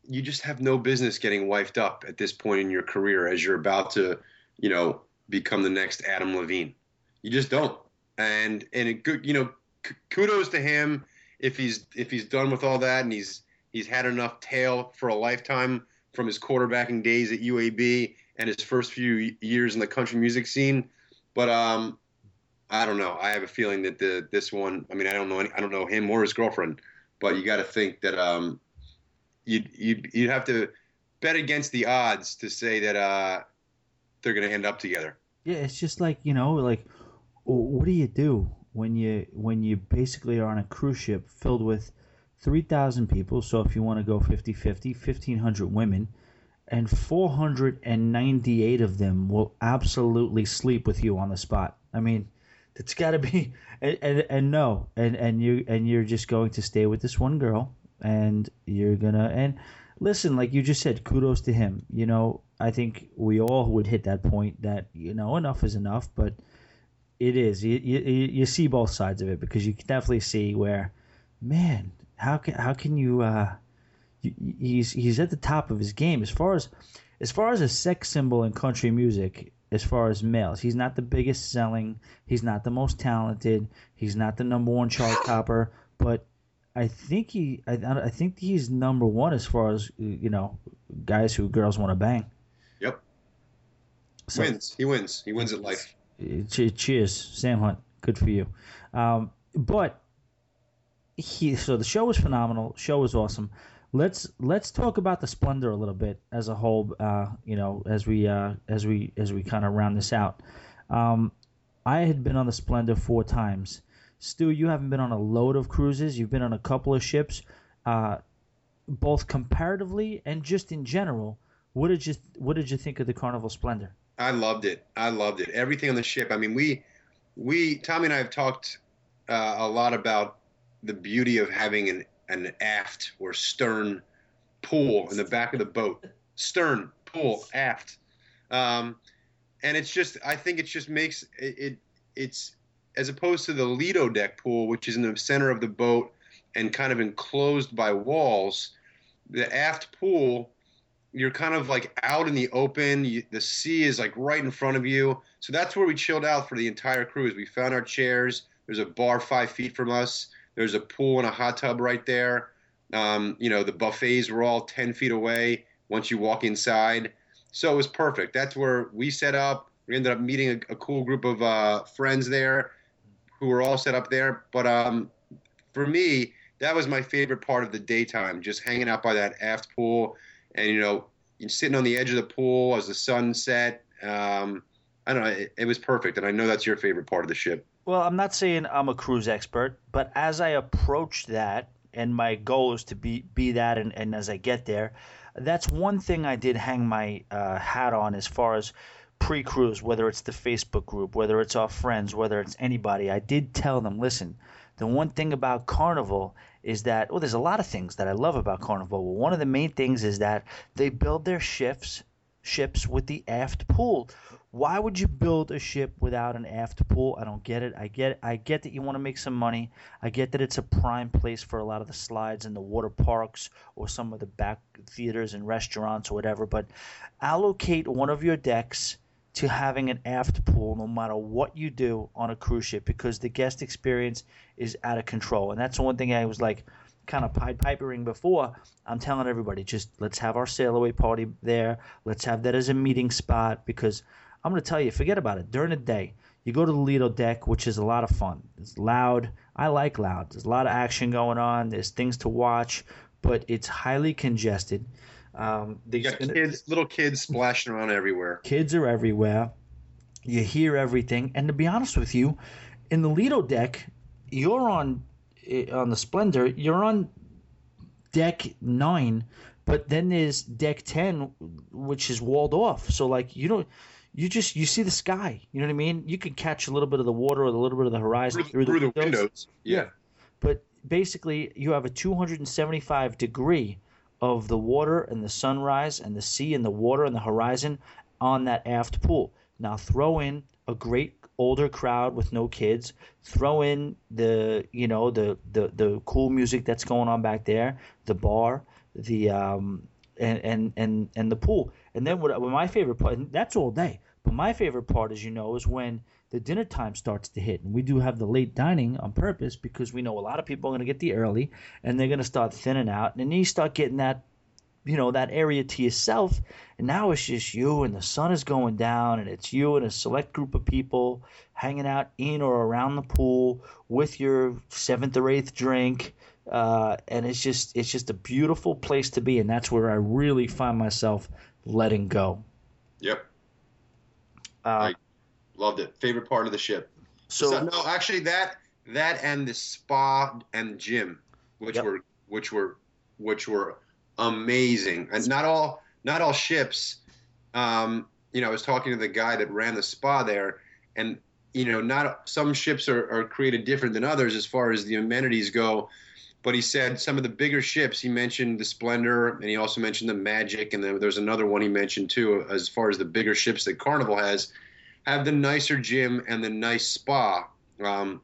you just have no business getting wifed up at this point in your career as you're about to, you know, become the next Adam Levine. You just don't. And and it good, you know, k- kudos to him if he's if he's done with all that and he's he's had enough tail for a lifetime from his quarterbacking days at UAB and his first few years in the country music scene. But um, I don't know. I have a feeling that the this one. I mean, I don't know. Any, I don't know him or his girlfriend, but you got to think that um, you'd you'd you'd have to bet against the odds to say that uh, they're going to end up together. Yeah, it's just like you know, like what do you do when you when you basically are on a cruise ship filled with 3,000 people, so if you want to go 50-50, 1,500 women, and 498 of them will absolutely sleep with you on the spot. I mean, it's got to be [LAUGHS] and, and, and no, and and you and you're just going to stay with this one girl, and you're gonna and listen, like you just said, kudos to him. You know, I think we all would hit that point that you know enough is enough, but it is you you, you see both sides of it because you can definitely see where, man, how can how can you uh, he's he's at the top of his game as far as as far as a sex symbol in country music as far as males. He's not the biggest selling. He's not the most talented. He's not the number one chart topper. But I think he, I, I think he's number one as far as you know, guys who girls want to bang. Yep. So, wins. He wins. He wins at life. Cheers, Sam Hunt. Good for you. Um, but he, so the show was phenomenal. Show was awesome let's let's talk about the splendor a little bit as a whole. Uh, you know, as we uh, as we as we kind of round this out. Um, I had been on the Splendor four times. Stu, you haven't been on a load of cruises. You've been on a couple of ships, uh, both comparatively and just in general. What did you What did you think of the Carnival Splendor? I loved it. I loved it. Everything on the ship. I mean, we we Tommy and I have talked uh, a lot about the beauty of having an an aft or stern pool in the back of the boat. Stern, pool, aft. Um, and it's just, I think it just makes it, it, it's as opposed to the Lido deck pool, which is in the center of the boat and kind of enclosed by walls. The aft pool, you're kind of like out in the open. You, the sea is like right in front of you. So that's where we chilled out for the entire cruise. We found our chairs. There's a bar five feet from us. There's a pool and a hot tub right there. Um, you know, the buffets were all 10 feet away once you walk inside. So it was perfect. That's where we set up. We ended up meeting a, a cool group of uh, friends there who were all set up there. But um, for me, that was my favorite part of the daytime, just hanging out by that aft pool and, you know, sitting on the edge of the pool as the sun set. Um, I don't know. It, it was perfect. And I know that's your favorite part of the ship. Well, I'm not saying I'm a cruise expert, but as I approach that, and my goal is to be be that, and, and as I get there, that's one thing I did hang my uh, hat on as far as pre-cruise, whether it's the Facebook group, whether it's our friends, whether it's anybody. I did tell them, listen, the one thing about Carnival is that well, there's a lot of things that I love about Carnival. Well, one of the main things is that they build their ships ships with the aft pool. Why would you build a ship without an aft pool? I don't get it. I get I get that you want to make some money. I get that it's a prime place for a lot of the slides and the water parks or some of the back theaters and restaurants or whatever, but allocate one of your decks to having an aft pool no matter what you do on a cruise ship because the guest experience is out of control. And that's the one thing I was like kind of pied pipering before, I'm telling everybody just let's have our sail away party there. Let's have that as a meeting spot because I'm going to tell you, forget about it. During the day, you go to the Lido deck, which is a lot of fun. It's loud. I like loud. There's a lot of action going on. There's things to watch, but it's highly congested. Um, you got kids, little kids splashing around everywhere. Kids are everywhere. You hear everything, and to be honest with you, in the Lido deck, you're on eh, on the Splendor. You're on deck nine, but then there's deck ten, which is walled off. So like you don't you just you see the sky. You know what I mean? You can catch a little bit of the water or a little bit of the horizon through, through, through the, windows. yeah. But basically, you have a 275 degree of the water and the sunrise and the sea and the water and the horizon on that aft pool. Now throw in a great older crowd with no kids. Throw in the you know the the the cool music that's going on back there, the bar, the um and and and, and the pool. And then what, what my favorite part, that's all day. But my favorite part, as you know, is when the dinner time starts to hit. And we do have the late dining on purpose because we know a lot of people are going to get the early and they're going to start thinning out. And then you start getting that, you know, that area to yourself. And now it's just you and the sun is going down and it's you and a select group of people hanging out in or around the pool with your seventh or eighth drink. Uh, and it's just it's just a beautiful place to be, and that's where I really find myself letting go. Yep. Uh, I loved it. Favorite part of the ship. so So, no, actually that that and the spa and gym, which Yep. were which were which were amazing. And not all not all ships. Um, you know, I was talking to the guy that ran the spa there, and you know, not some ships are, are created different than others as far as the amenities go. But he said some of the bigger ships. He mentioned the Splendor, and he also mentioned the Magic, and then there's another one he mentioned too. As far as the bigger ships that Carnival has, have the nicer gym and the nice spa. Um,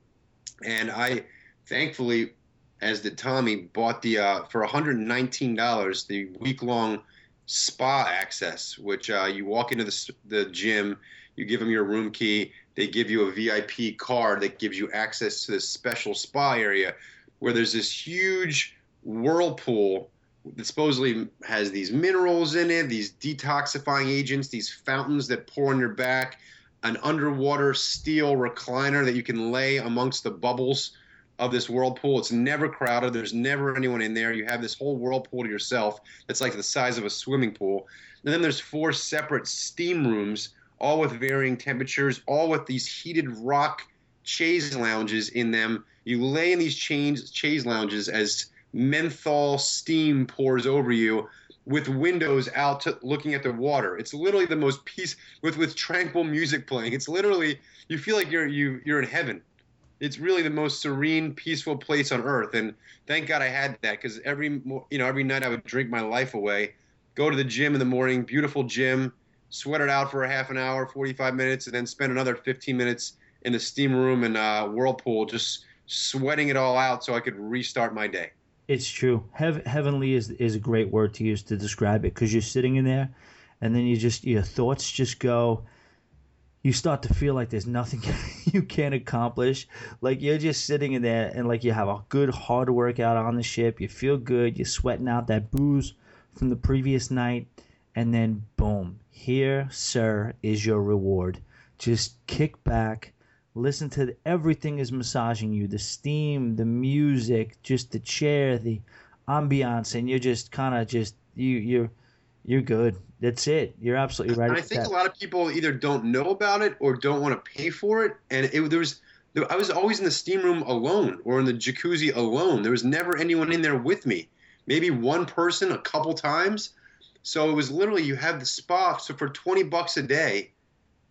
and I, thankfully, as did Tommy, bought the uh, for $119 the week long spa access, which uh, you walk into the, the gym, you give them your room key, they give you a VIP card that gives you access to this special spa area where there's this huge whirlpool that supposedly has these minerals in it, these detoxifying agents, these fountains that pour on your back, an underwater steel recliner that you can lay amongst the bubbles of this whirlpool. It's never crowded. There's never anyone in there. You have this whole whirlpool to yourself that's like the size of a swimming pool. And then there's four separate steam rooms, all with varying temperatures, all with these heated rock chaise lounges in them. You lay in these chains, chaise lounges as menthol steam pours over you with windows out to looking at the water. It's literally the most peace with with tranquil music playing. It's literally you feel like you're you you're in heaven. It's really the most serene, peaceful place on earth, and thank God I had that because every you know every night I would drink my life away, go to the gym in the morning, beautiful gym, sweat it out for a half an hour, 45 minutes, and then spend another 15 minutes in the steam room and uh, whirlpool, just sweating it all out so I could restart my day. It's true. Heav- heavenly is is a great word to use to describe it because you're sitting in there, and then you just your thoughts just go. You start to feel like there's nothing [LAUGHS] you can accomplish. Like you're just sitting in there, and like you have a good hard workout on the ship. You feel good. You're sweating out that booze from the previous night, and then boom, here, sir, is your reward. Just kick back, listen to everything is massaging you the steam the music just the chair the ambiance and you're just kind of just you you're you're good that's it you're absolutely right And I think that. a lot of people either don't know about it or don't want to pay for it. And it, there was, there, I was always in the steam room alone or in the jacuzzi alone. There was never anyone in there with me. Maybe one person a couple times. So it was literally you have the spa. So for twenty bucks a day,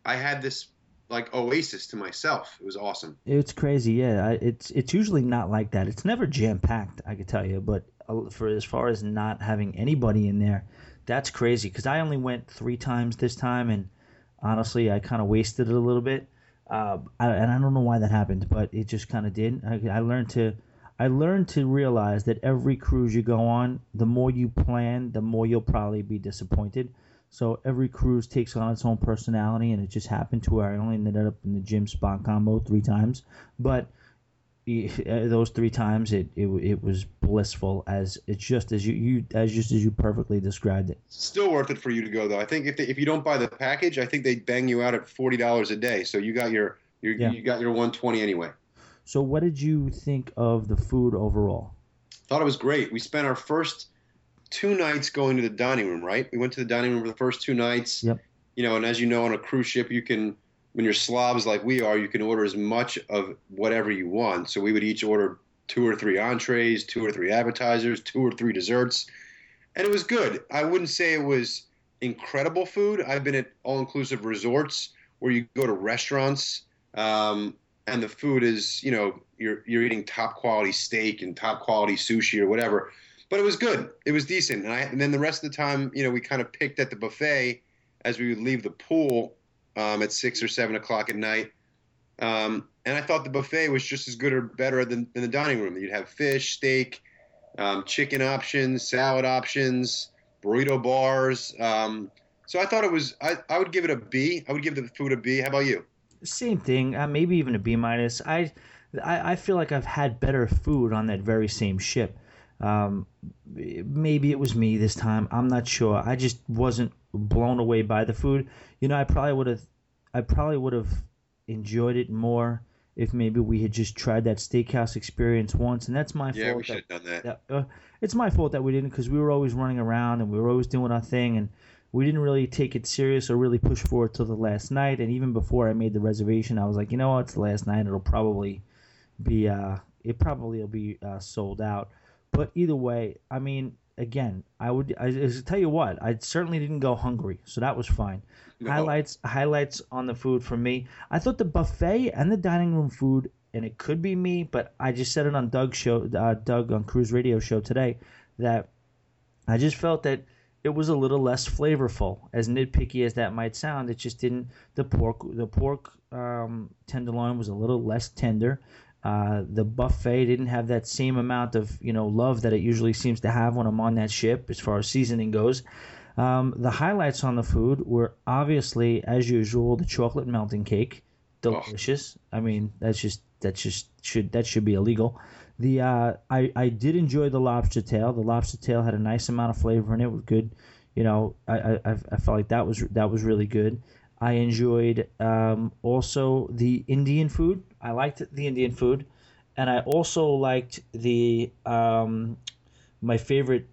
I had this like oasis to myself. It was awesome. it's crazy yeah I, it's it's usually not like that it's never jam packed i could tell you but uh, for as far as not having anybody in there that's crazy because i only went three times this time and honestly i kind of wasted it a little bit uh, I, and i don't know why that happened but it just kind of did I, I learned to I learned to realize that every cruise you go on, the more you plan, the more you'll probably be disappointed. So every cruise takes on its own personality, and it just happened to where I only ended up in the gym spa combo three times, but uh, those three times it, it it was blissful as it's just as you, you as just as you perfectly described it. Still worth it for you to go though. I think if they, if you don't buy the package, I think they bang you out at forty dollars a day. So you got your, your Yeah. you got your one twenty anyway. So what did you think of the food overall? Thought it was great. We spent our first two nights going to the dining room, right? We went to the dining room for the first two nights. Yep. You know, and as you know, on a cruise ship, you can, when you're slobs like we are, you can order as much of whatever you want. So we would each order two or three entrees, two or three appetizers, two or three desserts, and it was good. I wouldn't say it was incredible food. I've been at all-inclusive resorts where you go to restaurants. Um, and the food is, you know, you're you're eating top quality steak and top quality sushi or whatever. But it was good. It was decent. And, I, and then the rest of the time, you know, we kind of picked at the buffet as we would leave the pool um, at six or seven o'clock at night. Um, and I thought the buffet was just as good or better than, than the dining room. You'd have fish, steak, um, chicken options, salad options, burrito bars. Um, So I thought it was. I, I would give it a B. I would give the food a B. How about you? Same thing. Uh, maybe even a B minus. I, I I feel like I've had better food on that very same ship. Um, maybe it was me this time. I'm not sure. I just wasn't blown away by the food. You know, I probably would have. I probably would have enjoyed it more if maybe we had just tried that steakhouse experience once, and that's my Yeah, fault. we should have done that. that, uh, it's my fault that we didn't because we were always running around and we were always doing our thing and we didn't really take it serious or really push forward till the last night. And even before I made the reservation, I was like, you know what, it's the last night. It'll probably be uh, it probably will be uh, sold out. But either way, I mean, again, I would I, I tell you what, I certainly didn't go hungry, so that was fine. No. Highlights highlights on the food for me. I thought the buffet and the dining room food, and it could be me, but I just said it on Doug's show, uh, Doug on Cruise Radio show today, that I just felt that it was a little less flavorful. As nitpicky as that might sound, it just didn't. The pork, the pork um, tenderloin was a little less tender. Uh, the buffet didn't have that same amount of you know love that it usually seems to have when I'm on that ship as far as seasoning goes. Um, the highlights on the food were obviously, as usual, the chocolate melting cake, delicious. I mean, that's just that's just should that should be illegal. The uh, I I did enjoy the lobster tail. The lobster tail had a nice amount of flavor in it. it was good. You know, I, I I I felt like that was that was really good. I enjoyed um, also the Indian food. I liked the Indian food, and I also liked the um, my favorite,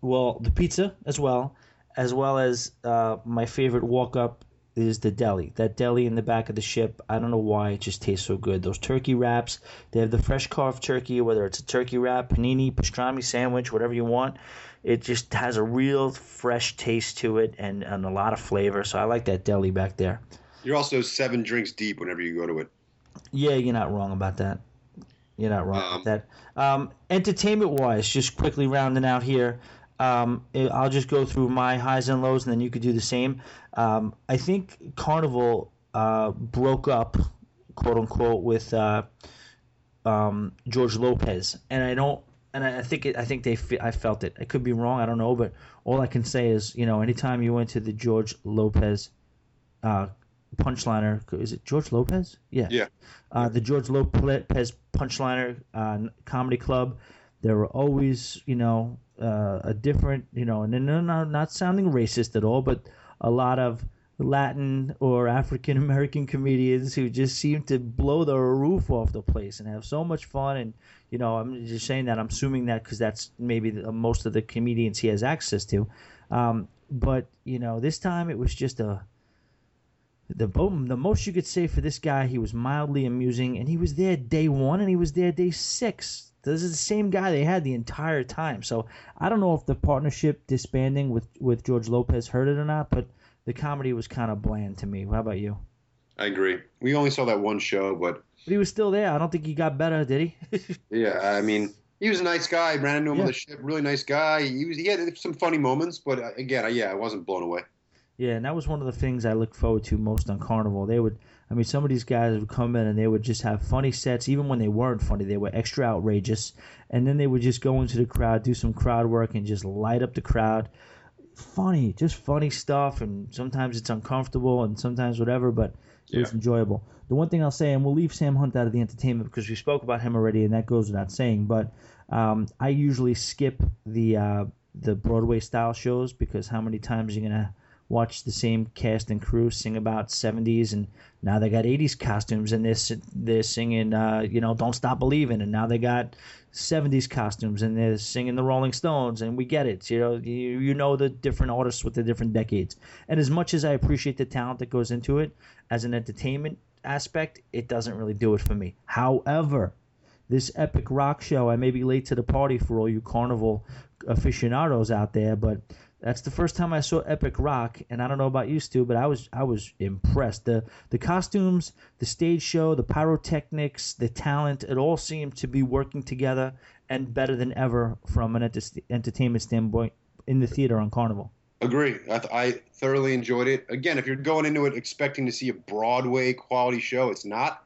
well, the pizza as well, as well as uh, my favorite walk up is the deli. That deli in the back of the ship. I don't know why it just tastes so good. Those turkey wraps. They have the fresh carved turkey, whether it's a turkey wrap, panini, pastrami sandwich, whatever you want. It just has a real fresh taste to it and, and a lot of flavor. So I like that deli back there. You're also seven drinks deep whenever you go to it. Yeah, you're not wrong about that. You're not wrong Um, about that. Um, entertainment wise, just quickly rounding out here, um, I'll just go through my highs and lows, and then you could do the same. Um, I think Carnival uh, broke up, quote unquote, with uh, um, George Lopez, and I don't. And I I think it, I think they I felt it. I could be wrong. I don't know, but all I can say is, you know, anytime you went to the George Lopez uh, punchliner, is it George Lopez? Yeah. Yeah. Uh, the George Lopez punchliner uh, comedy club. There were always, you know, uh, a different, you know, and no, no, not sounding racist at all, but a lot of Latin or African American comedians who just seem to blow the roof off the place and have so much fun. And you know, I'm just saying that. I'm assuming that because that's maybe the, most of the comedians he has access to. Um, but you know, this time it was just a the the most you could say for this guy, he was mildly amusing, and he was there day one, and he was there day six. This is the same guy they had the entire time. So I don't know if the partnership disbanding with with George Lopez hurt it or not, but the comedy was kind of bland to me. How about you? I agree. We only saw that one show, but But he was still there. I don't think he got better, did he? [LAUGHS] yeah, I mean, he was a nice guy. Ran into him on the ship. Really nice guy. He was. He had some funny moments, but uh, again, yeah, I wasn't blown away. Yeah, and that was one of the things I look forward to most on Carnival. They would, I mean, some of these guys would come in and they would just have funny sets, even when they weren't funny. They were extra outrageous, and then they would just go into the crowd, do some crowd work, and just light up the crowd. Funny, just funny stuff, and sometimes it's uncomfortable, and sometimes whatever, but it was Yeah. enjoyable. The one thing I'll say, and we'll leave Sam Hunt out of the entertainment because we spoke about him already, and that goes without saying. But um, I usually skip the uh, the Broadway style shows because how many times are you gonna watch the same cast and crew sing about 70s and now they got 80s costumes and they're, they're singing uh, you know don't stop believing and now they got 70s costumes and they're singing the rolling stones and we get it you know you, you know the different artists with the different decades and as much as i appreciate the talent that goes into it as an entertainment aspect it doesn't really do it for me however this epic rock show. I may be late to the party for all you carnival aficionados out there, but that's the first time I saw epic rock, and I don't know about you, Stu, but I was I was impressed. the The costumes, the stage show, the pyrotechnics, the talent, it all seemed to be working together and better than ever from an enter- entertainment standpoint in the theater on Carnival. Agree. I, th- I thoroughly enjoyed it. Again, if you're going into it expecting to see a Broadway quality show, it's not.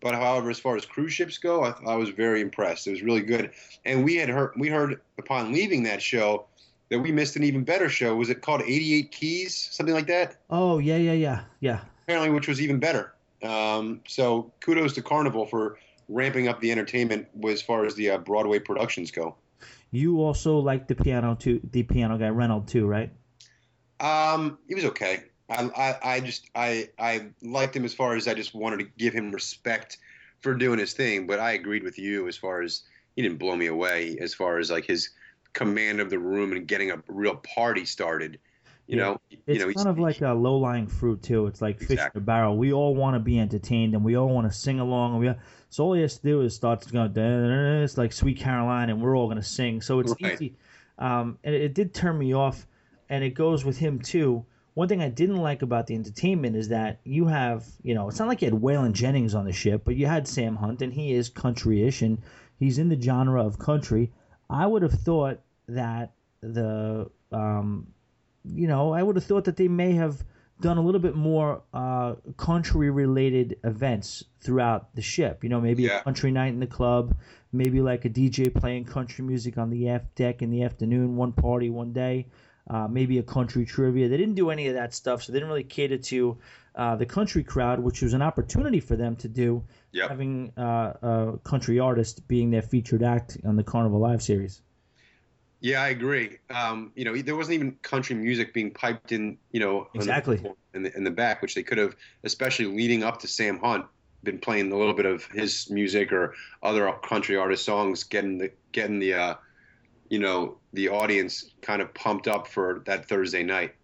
But however, as far as cruise ships go, I, I was very impressed. It was really good. And we had heard we heard upon leaving that show that we missed an even better show. Was it called 88 Keys, something like that? Oh yeah, yeah, yeah, yeah. Apparently, which was even better. Um, so kudos to Carnival for ramping up the entertainment as far as the uh, Broadway productions go. You also liked the piano too, the piano guy Reynolds too, right? Um, he was okay. I, I, I just I I liked him as far as I just wanted to give him respect for doing his thing. But I agreed with you as far as he didn't blow me away as far as like his command of the room and getting a real party started. You Yeah. know, It's you know, kind of like a low lying fruit too. It's like fish in Exactly. a barrel. We all want to be entertained and we all want to sing along. And we so all he has to do is start to go. It's like Sweet Caroline, and we're all gonna sing. So it's Right. easy. Um, and it, it did turn me off, and it goes with him too. One thing I didn't like about the entertainment is that you have, you know, it's not like you had Waylon Jennings on the ship, but you had Sam Hunt, and he is country-ish, and he's in the genre of country. I would have thought that the um, you know, I would have thought that they may have done a little bit more uh, country related events throughout the ship. You know, maybe Yeah. a country night in the club, maybe like a DJ playing country music on the aft deck in the afternoon, one party one day, uh, maybe a country trivia. They didn't do any of that stuff, so they didn't really cater to uh, the country crowd, which was an opportunity for them to do, Yep. having uh, a country artist being their featured act on the Carnival Live series. Yeah, I agree. Um, you know, there wasn't even country music being piped in. You know, Exactly. in the in the back, which they could have, especially leading up to Sam Hunt, been playing a little bit of his music or other country artist songs, getting the getting the, uh, you know, the audience kind of pumped up for that Thursday night.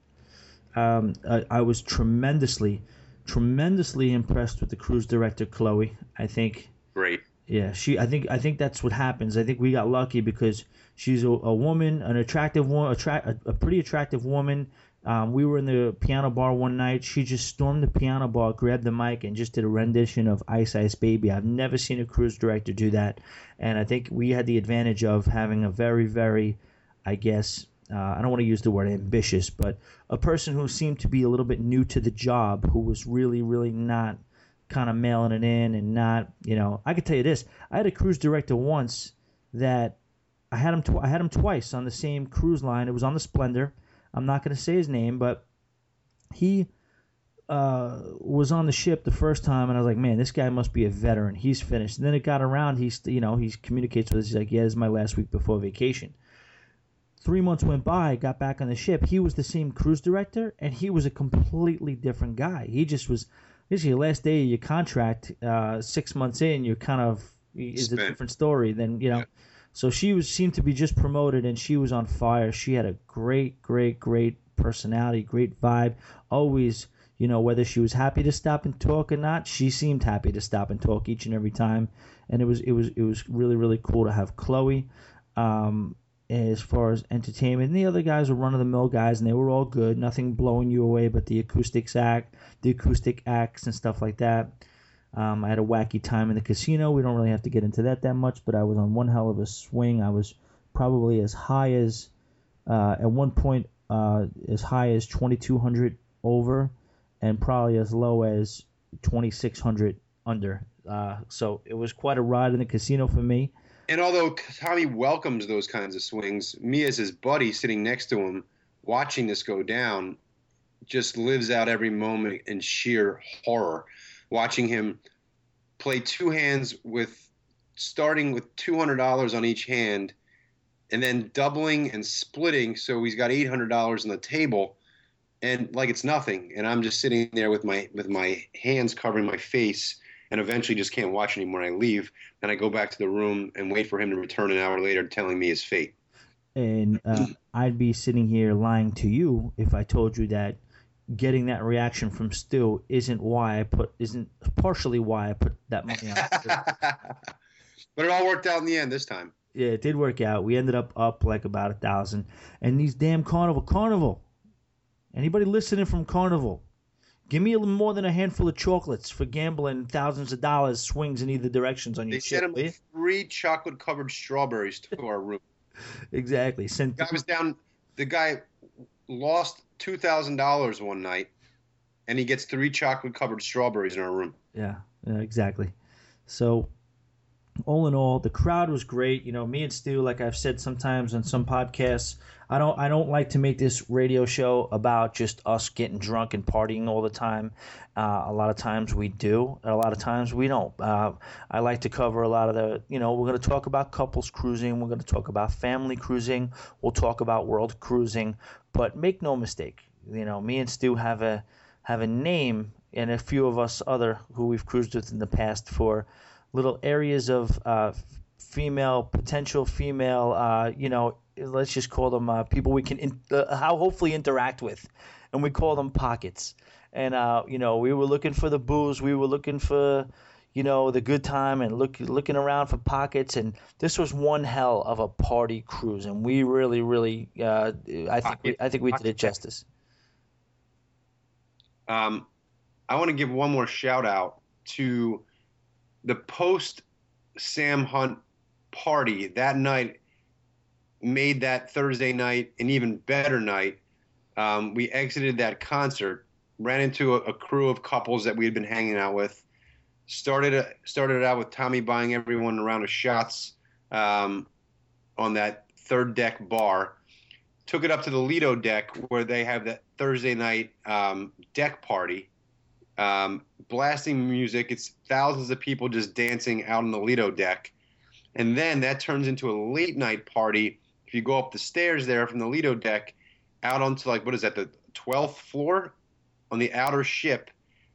um, I, I was tremendously, tremendously impressed with the cruise director Chloe. I think, Great. yeah, she. I think, I think that's what happens. I think we got lucky because she's a, a woman, an attractive one, attract, a, pretty attractive woman. Um, we were in the piano bar one night. She just stormed the piano bar, grabbed the mic, and just did a rendition of Ice Ice Baby. I've never seen a cruise director do that, and I think we had the advantage of having a very, very, I guess, uh, I don't want to use the word ambitious, but a person who seemed to be a little bit new to the job, who was really, really not kind of mailing it in and not, you know, I could tell you this: I had a cruise director once that I had him, tw- I had him twice on the same cruise line. It was on the Splendor. I'm not going to say his name, but he uh, was on the ship the first time, and I was like, man, this guy must be a veteran. He's finished. And then it got around. He's, you know, he communicates with us. He's like, yeah, this is my last week before vacation three months went by, got back on the ship. He was the same cruise director, and he was a completely different guy. He just was. This is your last day of your contract. Uh, six months in, you're kind of is a different story than you know. Yeah. So she was seemed to be just promoted, and she was on fire. She had a great, great, great personality, great vibe. Always, you know, whether she was happy to stop and talk or not, she seemed happy to stop and talk each and every time. And it was, it was, it was really, really cool to have Chloe. Um, as far as entertainment. And the other guys were run of the mill guys, and they were all good. Nothing blowing you away, but the acoustics act, the acoustic acts, and stuff like that. Um, I had a wacky time in the casino. We don't really have to get into that that much, but I was on one hell of a swing. I was probably as high as, uh, at one point, uh, as high as 2,200 over, and probably as low as 2,600 under. Uh, so it was quite a ride in the casino for me. And although Tommy welcomes those kinds of swings, me as his buddy sitting next to him, watching this go down, just lives out every moment in sheer horror. Watching him play two hands with starting with two hundred dollars on each hand, and then doubling and splitting, so he's got eight hundred dollars on the table, and like it's nothing. And I'm just sitting there with my with my hands covering my face, and eventually just can't watch anymore. I leave. and I go back to the room and wait for him to return an hour later, telling me his fate. and uh, I'd be sitting here lying to you if I told you that getting that reaction from Stu isn't why I put isn't partially why I put that money on. [LAUGHS] But it all worked out in the end this time. yeah, it did work out. We ended up up like about a thousand, and these damn carnival, carnival. Anybody listening from carnival? Give me a little more than a handful of chocolates for gambling thousands of dollars swings in either directions on They your sent ship. him three chocolate covered strawberries to our room. [LAUGHS] Exactly. Sent The guy was down. The guy lost two thousand dollars one night, and he gets three chocolate covered strawberries in our room. Yeah, exactly. So all in all, the crowd was great. You know, me and Stu, like I've said sometimes on some podcasts, I don't I don't like to make this radio show about just us getting drunk and partying all the time. Uh, a lot of times we do, and a lot of times we don't. Uh, I like to cover a lot of the, you know, we're going to talk about couples cruising, we're going to talk about family cruising, we'll talk about world cruising, but make no mistake, you know, me and Stu have a have a name and a few of us other who we've cruised with in the past for little areas of uh, female potential female uh, you know let's just call them uh, people we can in, uh, how hopefully interact with. And we call them pockets. And uh, you know we were looking for the booze. We were looking for you know the good time and look looking around for pockets and this was one hell of a party cruise and we really really uh, I think we, I think we did it justice um, I want to give one more shout out to the post Sam Hunt party that night made that Thursday night an even better night. Um, we exited that concert, ran into a, a, crew of couples that we had been hanging out with. Started started out with Tommy buying everyone a round of shots um, on that third deck bar. Took it up to the Lido deck where they have that Thursday night um, deck party um, blasting music. It's thousands of people just dancing out on the Lido deck. And then that turns into a late night party. If you go up the stairs there from the Lido deck out onto, like, what is that, the 12th floor on the outer ship,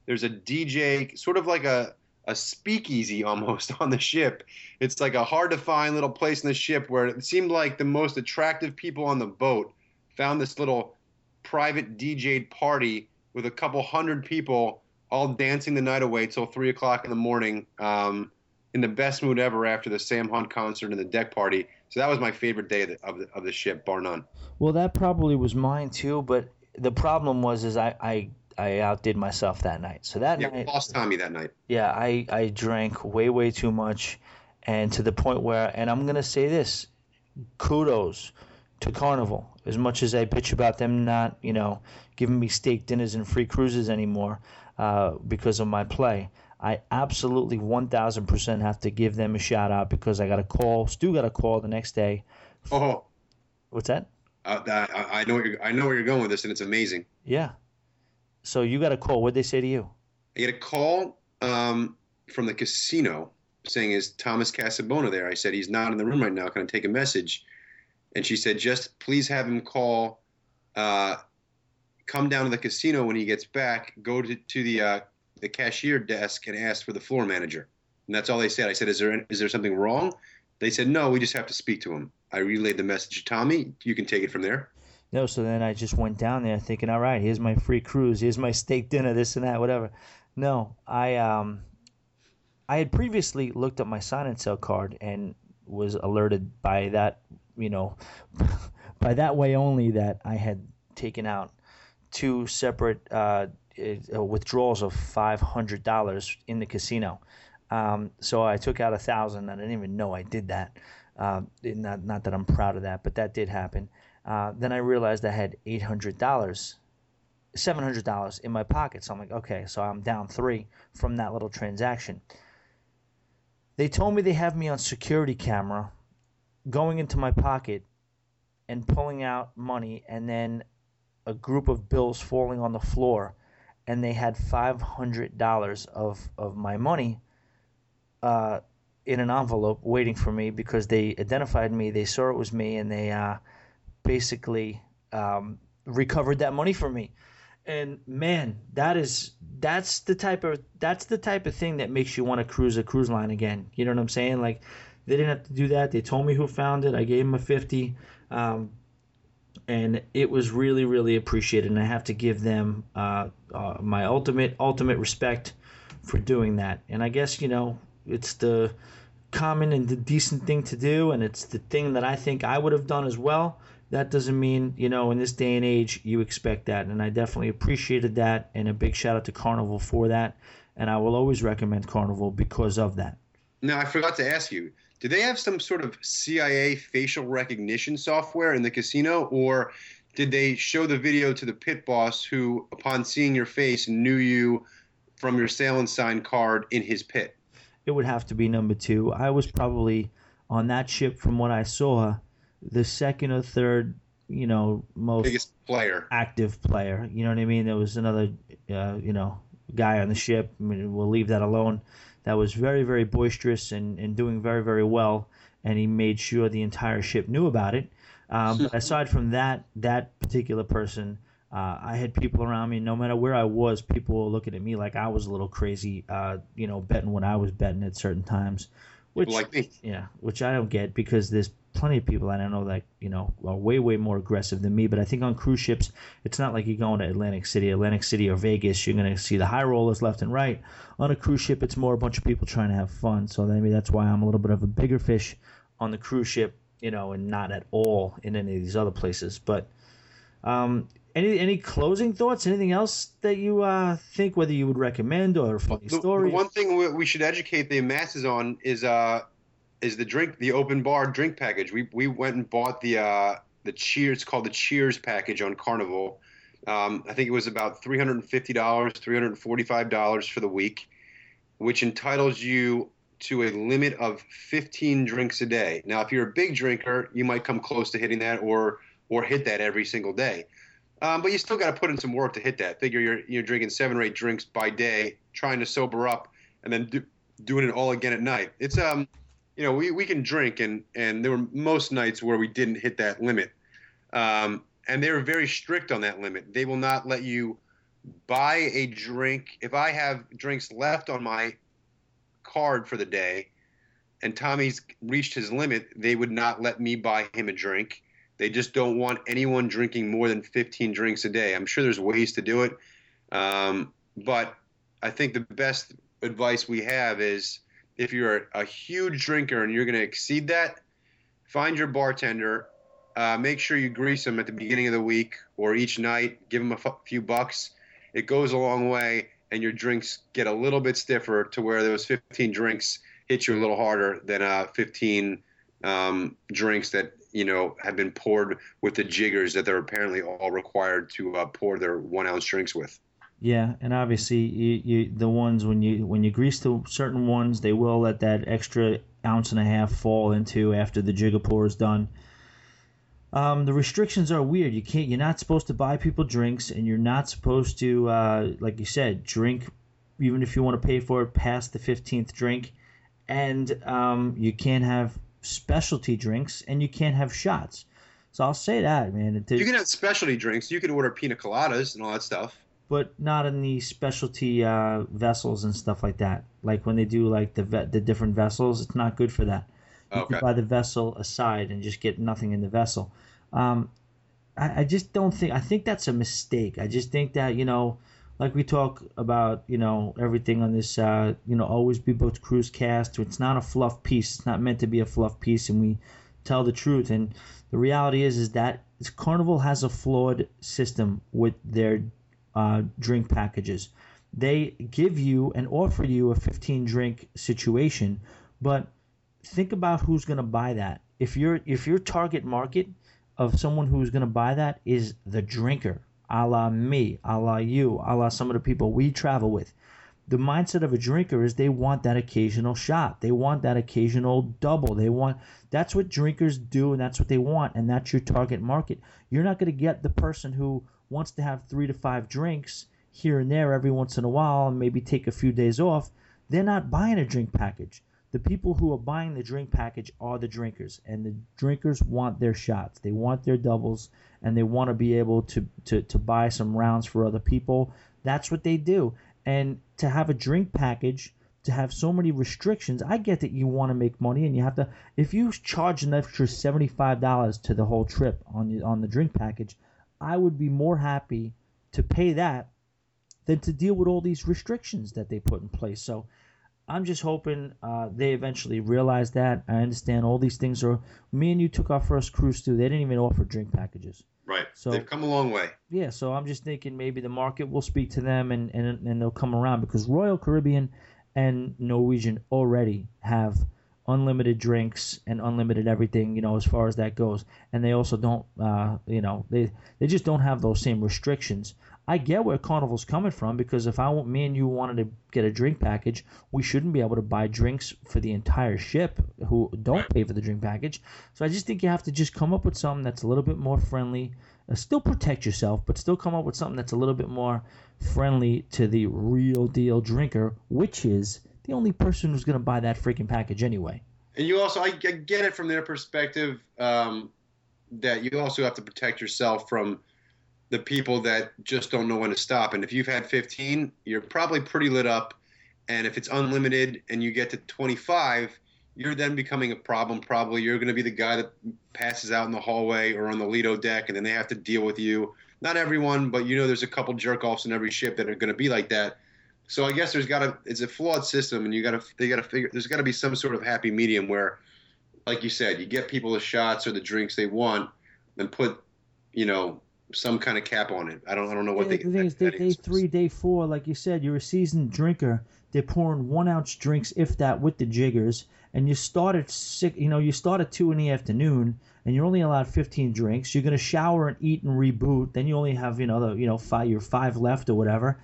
there's a DJ, sort of like a, a speakeasy [LAUGHS] almost on the ship. It's like a hard to find little place in the ship where it seemed like the most attractive people on the boat found this little private DJ party with a couple hundred people all dancing the night away till three o'clock in the morning. Um, in the best mood ever after the Sam Hunt concert and the deck party. So that was my favorite day of the, of the, of the ship, bar none. Well, that probably was mine too. But the problem was, is I, I I outdid myself that night. So that yeah, night, lost Tommy that night. Yeah, I I drank way way too much, and to the point where, and I'm gonna say this, kudos to Carnival. As much as I bitch about them not, you know, giving me steak dinners and free cruises anymore, uh, because of my play. I absolutely 1000% have to give them a shout out because I got a call. Stu got a call the next day. Oh, what's that? Uh, I, I know I know where you're going with this, and it's amazing. Yeah. So you got a call. What did they say to you? I get a call um, from the casino saying, "Is Thomas Casabona there?" I said, "He's not in the room right now. Can I take a message?" And she said, "Just please have him call uh, come down to the casino when he gets back, go to, to the uh, the cashier desk and ask for the floor manager. And that's all they said. I said, "Is there is there something wrong?" They said, "No, we just have to speak to him." I relayed the message to Tommy. You can take it from there. No, so then I just went down there thinking, "All right, here's my free cruise. Here's my steak dinner. This and that, whatever." No, I um, I had previously looked up my sign and sell card and was alerted by that, you know, [LAUGHS] by that way only that I had taken out two separate uh, uh, withdrawals of five hundred dollars in the casino. Um, so I took out a thousand. I didn't even know I did that. Uh, not not that I'm proud of that, but that did happen. Uh, then I realized I had eight hundred dollars, seven hundred dollars in my pocket. So I'm like, okay, so I'm down three from that little transaction. They told me they have me on security camera, going into my pocket, and pulling out money, and then a group of bills falling on the floor, and they had five hundred dollars of of my money uh, in an envelope waiting for me because they identified me, they saw it was me, and they uh, basically um, recovered that money for me. And man, that is that's the type of that's the type of thing that makes you want to cruise a cruise line again. You know what I'm saying? Like they didn't have to do that. They told me who found it. I gave them a fifty. Um, and it was really really appreciated and i have to give them uh, uh, my ultimate ultimate respect for doing that and i guess you know it's the common and the decent thing to do and it's the thing that i think i would have done as well that doesn't mean you know in this day and age you expect that and i definitely appreciated that and a big shout out to carnival for that and i will always recommend carnival because of that now i forgot to ask you do they have some sort of CIA facial recognition software in the casino, or did they show the video to the pit boss who, upon seeing your face, knew you from your sail and sign card in his pit? it would have to be number two. I was probably on that ship from what I saw, the second or third, you know, most Biggest player. active player. You know what I mean? There was another, uh, you know, guy on the ship. I mean, we'll leave that alone. That was very, very boisterous and, and doing very, very well. And he made sure the entire ship knew about it. Um, but [LAUGHS] aside from that, that particular person, uh, I had people around me. No matter where I was, people were looking at me like I was a little crazy. Uh, you know, betting when I was betting at certain times. Which, Like me. yeah, which I don't get because there's plenty of people that I know that you know are way way more aggressive than me. But I think on cruise ships, it's not like you're going to Atlantic City, Atlantic City or Vegas. You're going to see the high rollers left and right. On a cruise ship, it's more a bunch of people trying to have fun. So maybe that's why I'm a little bit of a bigger fish on the cruise ship, you know, and not at all in any of these other places. But um, any any closing thoughts? Anything else that you uh, think whether you would recommend or funny The, the one thing we, we should educate the masses on is uh is the drink the open bar drink package. We we went and bought the uh the Cheers it's called the Cheers package on Carnival. Um, I think it was about three hundred and fifty dollars, three hundred and forty five dollars for the week, which entitles you to a limit of fifteen drinks a day. Now, if you're a big drinker, you might come close to hitting that or or hit that every single day. Um, but you still got to put in some work to hit that. Figure you're you're drinking seven or eight drinks by day, trying to sober up, and then do, doing it all again at night. It's um, you know, we, we can drink, and and there were most nights where we didn't hit that limit, um, and they were very strict on that limit. They will not let you buy a drink if I have drinks left on my card for the day, and Tommy's reached his limit. They would not let me buy him a drink. They just don't want anyone drinking more than 15 drinks a day. I'm sure there's ways to do it, um, but I think the best advice we have is if you're a, huge drinker and you're going to exceed that, find your bartender. Uh, make sure you grease them at the beginning of the week or each night. Give them a f- few bucks. It goes a long way, and your drinks get a little bit stiffer to where those 15 drinks hit you a little harder than uh, 15 um, drinks that you know have been poured with the jiggers that they're apparently all required to uh, pour their one ounce drinks with. Yeah, and obviously you, you the ones when you when you grease the certain ones, they will let that extra ounce and a half fall into after the jigger pour is done. Um, the restrictions are weird. You can't. You're not supposed to buy people drinks, and you're not supposed to, uh, like you said, drink, even if you want to pay for it, past the fifteenth drink, and um, you can't have specialty drinks, and you can't have shots. So I'll say that, man. It- You can have specialty drinks. You can order pina coladas and all that stuff. But not in the specialty uh, vessels and stuff like that. Like when they do like the ve- the different vessels, it's not good for that. You Okay. can buy the vessel aside and just get nothing in the vessel. Um, I, I just don't think. I think that's a mistake. I just think that you know, like we talk about, you know, everything on this, uh, you know, always be booked cruise cast. It's not a fluff piece. It's not meant to be a fluff piece, and we tell the truth. And the reality is, is that Carnival has a flawed system with their uh, drink packages. They give you and offer you a 15 drink situation, but think about who's going to buy that. If your if your target market of someone who's going to buy that is the drinker, a la me, a la you, a la some of the people we travel with. The mindset of a drinker is they want that occasional shot. They want that occasional double. They want that's what drinkers do and that's what they want and that's your target market. You're not going to get the person who wants to have 3 to 5 drinks here and there every once in a while and maybe take a few days off. They're not buying a drink package. The people who are buying the drink package are the drinkers, and the drinkers want their shots. They want their doubles, and they want to be able to, to, to buy some rounds for other people. That's what they do. And to have a drink package, to have so many restrictions, I get that you want to make money, and you have to. If you charge an extra seventy five dollars to the whole trip on the, on the drink package, I would be more happy to pay that than to deal with all these restrictions that they put in place. So I'm just hoping uh, they eventually realize that. I understand all these things are. Me and you took our first cruise too. They didn't even offer drink packages. Right. So- They've come a long way. Yeah, so I'm just thinking maybe the market will speak to them and, and, and they'll come around because Royal Caribbean and Norwegian already have unlimited drinks and unlimited everything, you know, as far as that goes. And they also don't, uh, you know, they, they just don't have those same restrictions. I get where Carnival's coming from because if I me and you wanted to get a drink package, we shouldn't be able to buy drinks for the entire ship who don't pay for the drink package. So I just think you have to just come up with something that's a little bit more friendly. Uh, still protect yourself, but still come up with something that's a little bit more friendly to the real deal drinker, which is the only person who's going to buy that freaking package anyway. And you also, I get it from their perspective um, that you also have to protect yourself from the people that just don't know when to stop. And if you've had 15, you're probably pretty lit up. And if it's unlimited and you get to 25, you're then becoming a problem. Probably you're going to be the guy that passes out in the hallway or on the Lido deck, and then they have to deal with you. Not everyone, but you know, there's a couple jerk offs in every ship that are going to be like that. So I guess there's got to it's a flawed system, and you got to they got to figure there's got to be some sort of happy medium where, like you said, you get people the shots or the drinks they want, and put, you know, some kind of cap on it. I don't I don't know what yeah, they. The thing is, day, day three, day four, like you said, you're a seasoned drinker. They're pouring one ounce drinks, if that, with the jiggers, and you start at six. You know, you start at two in the afternoon, and you're only allowed 15 drinks. You're gonna shower and eat and reboot. Then you only have you know the you know five your five left or whatever.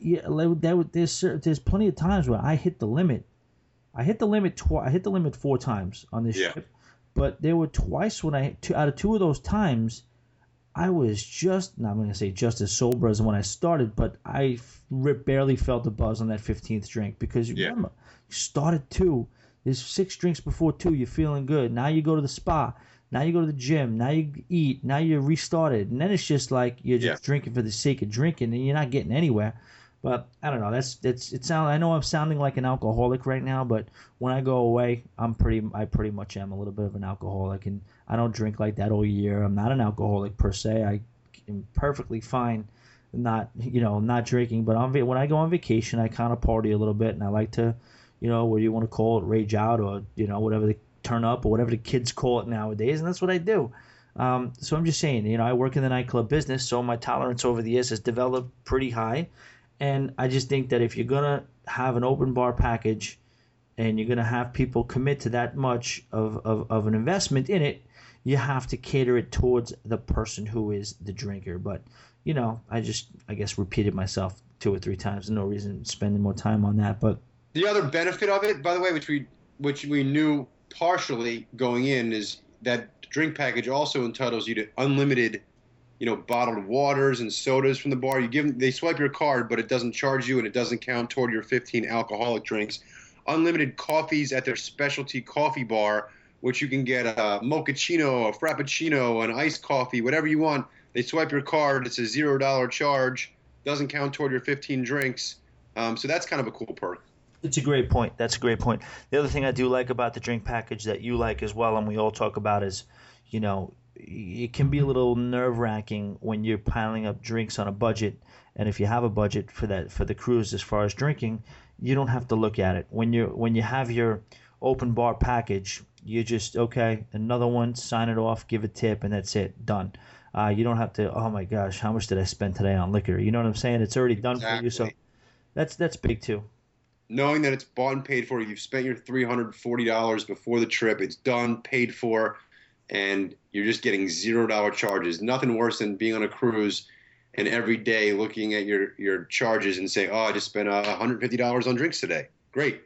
Yeah, there, there's there's plenty of times where I hit the limit. I hit the limit twice. I hit the limit four times on this yeah. ship, but there were twice when I two out of two of those times I was just, not going to say just as sober as when I started, but I barely felt the buzz on that 15th drink because yeah. remember, you started two. There's six drinks before two. You're feeling good. Now you go to the spa. Now you go to the gym. Now you eat. Now you're restarted. And then it's just like you're just yeah. drinking for the sake of drinking and you're not getting anywhere. But I don't know. That's that's it. Sound I know I'm sounding like an alcoholic right now, but when I go away, I'm pretty. I pretty much am a little bit of an alcoholic, and I don't drink like that all year. I'm not an alcoholic per se. I am perfectly fine, not you know not drinking. But on when I go on vacation, I kind of party a little bit, and I like to, you know, what do you want to call it, rage out, or you know whatever they turn up, or whatever the kids call it nowadays, and that's what I do. Um, so I'm just saying, you know, I work in the nightclub business, so my tolerance over the years has developed pretty high and I just think that if you're gonna have an open bar package, and you're gonna have people commit to that much of, of, of an investment in it, you have to cater it towards the person who is the drinker. But you know, I just I guess repeated myself two or three times. No reason spending more time on that. But the other benefit of it, by the way, which we which we knew partially going in, is that drink package also entitles you to unlimited you know, bottled waters and sodas from the bar. You give them, they swipe your card, but it doesn't charge you and it doesn't count toward your 15 alcoholic drinks. Unlimited coffees at their specialty coffee bar, which you can get a mochaccino, a frappuccino, an iced coffee, whatever you want. They swipe your card. It's a zero dollar charge. Doesn't count toward your 15 drinks. Um, so that's kind of a cool perk. It's a great point. That's a great point. The other thing I do like about the drink package that you like as well, and we all talk about, is you know it can be a little nerve wracking when you're piling up drinks on a budget. And if you have a budget for that for the cruise as far as drinking, you don't have to look at it. When you when you have your open bar package, you just okay, another one, sign it off, give a tip, and that's it, done. Uh, you don't have to. Oh my gosh, how much did I spend today on liquor? You know what I'm saying? It's already done exactly. for you, so that's that's big too. Knowing that it's bought and paid for, you've spent your three hundred forty dollars before the trip. It's done, paid for and you're just getting zero dollar charges. Nothing worse than being on a cruise and every day looking at your your charges and saying, "Oh, I just spent uh, 150 dollars on drinks today." Great,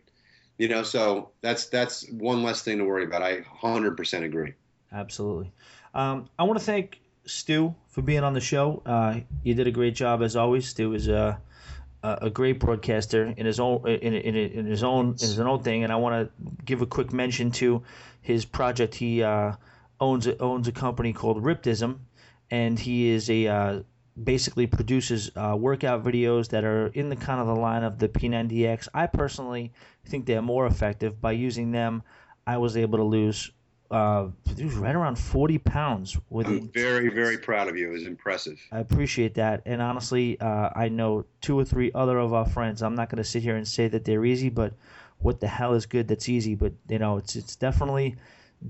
you know. So that's that's one less thing to worry about. I 100% agree. Absolutely. Um, I want to thank Stu for being on the show. Uh, you did a great job as always. Stu is a a great broadcaster in his own in, in, in his own in his own thing, and I want to give a quick mention to his project. He uh, owns a, owns a company called Riptism, and he is a uh, basically produces uh, workout videos that are in the kind of the line of the P90X. I personally think they're more effective. By using them, I was able to lose uh, right around 40 pounds. With I'm very, very proud of you. It was impressive. I appreciate that. And honestly, uh, I know two or three other of our friends. I'm not going to sit here and say that they're easy, but what the hell is good that's easy? But, you know, it's, it's definitely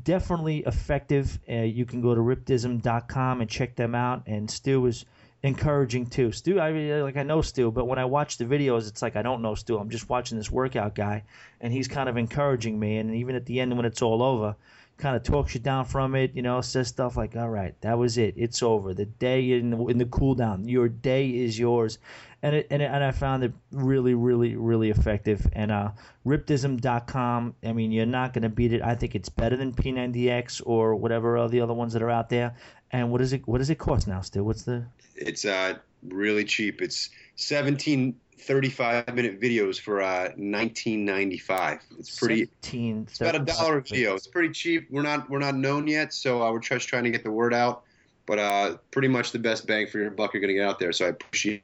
definitely effective. Uh, you can go to riptism.com and check them out. And Stu is encouraging too. Stu, I like I know Stu, but when I watch the videos, it's like I don't know Stu. I'm just watching this workout guy, and he's kind of encouraging me. And even at the end, when it's all over, kind of talks you down from it. You know, says stuff like, "All right, that was it. It's over. The day in the, in the cool down. Your day is yours." And it, and it, and I found it really, really, really effective. And uh, riptism.com. I mean, you're not going to beat it. I think it's better than P90X or whatever all the other ones that are out there. And what is it? What does it cost now, Stu? What's the? It's uh really cheap. It's 17 35 minute videos for uh 1995. It's pretty. 17, It's about a dollar a video. It's pretty cheap. We're not we're not known yet, so uh, we're just trying to get the word out. But uh, pretty much the best bang for your buck you're going to get out there. So I appreciate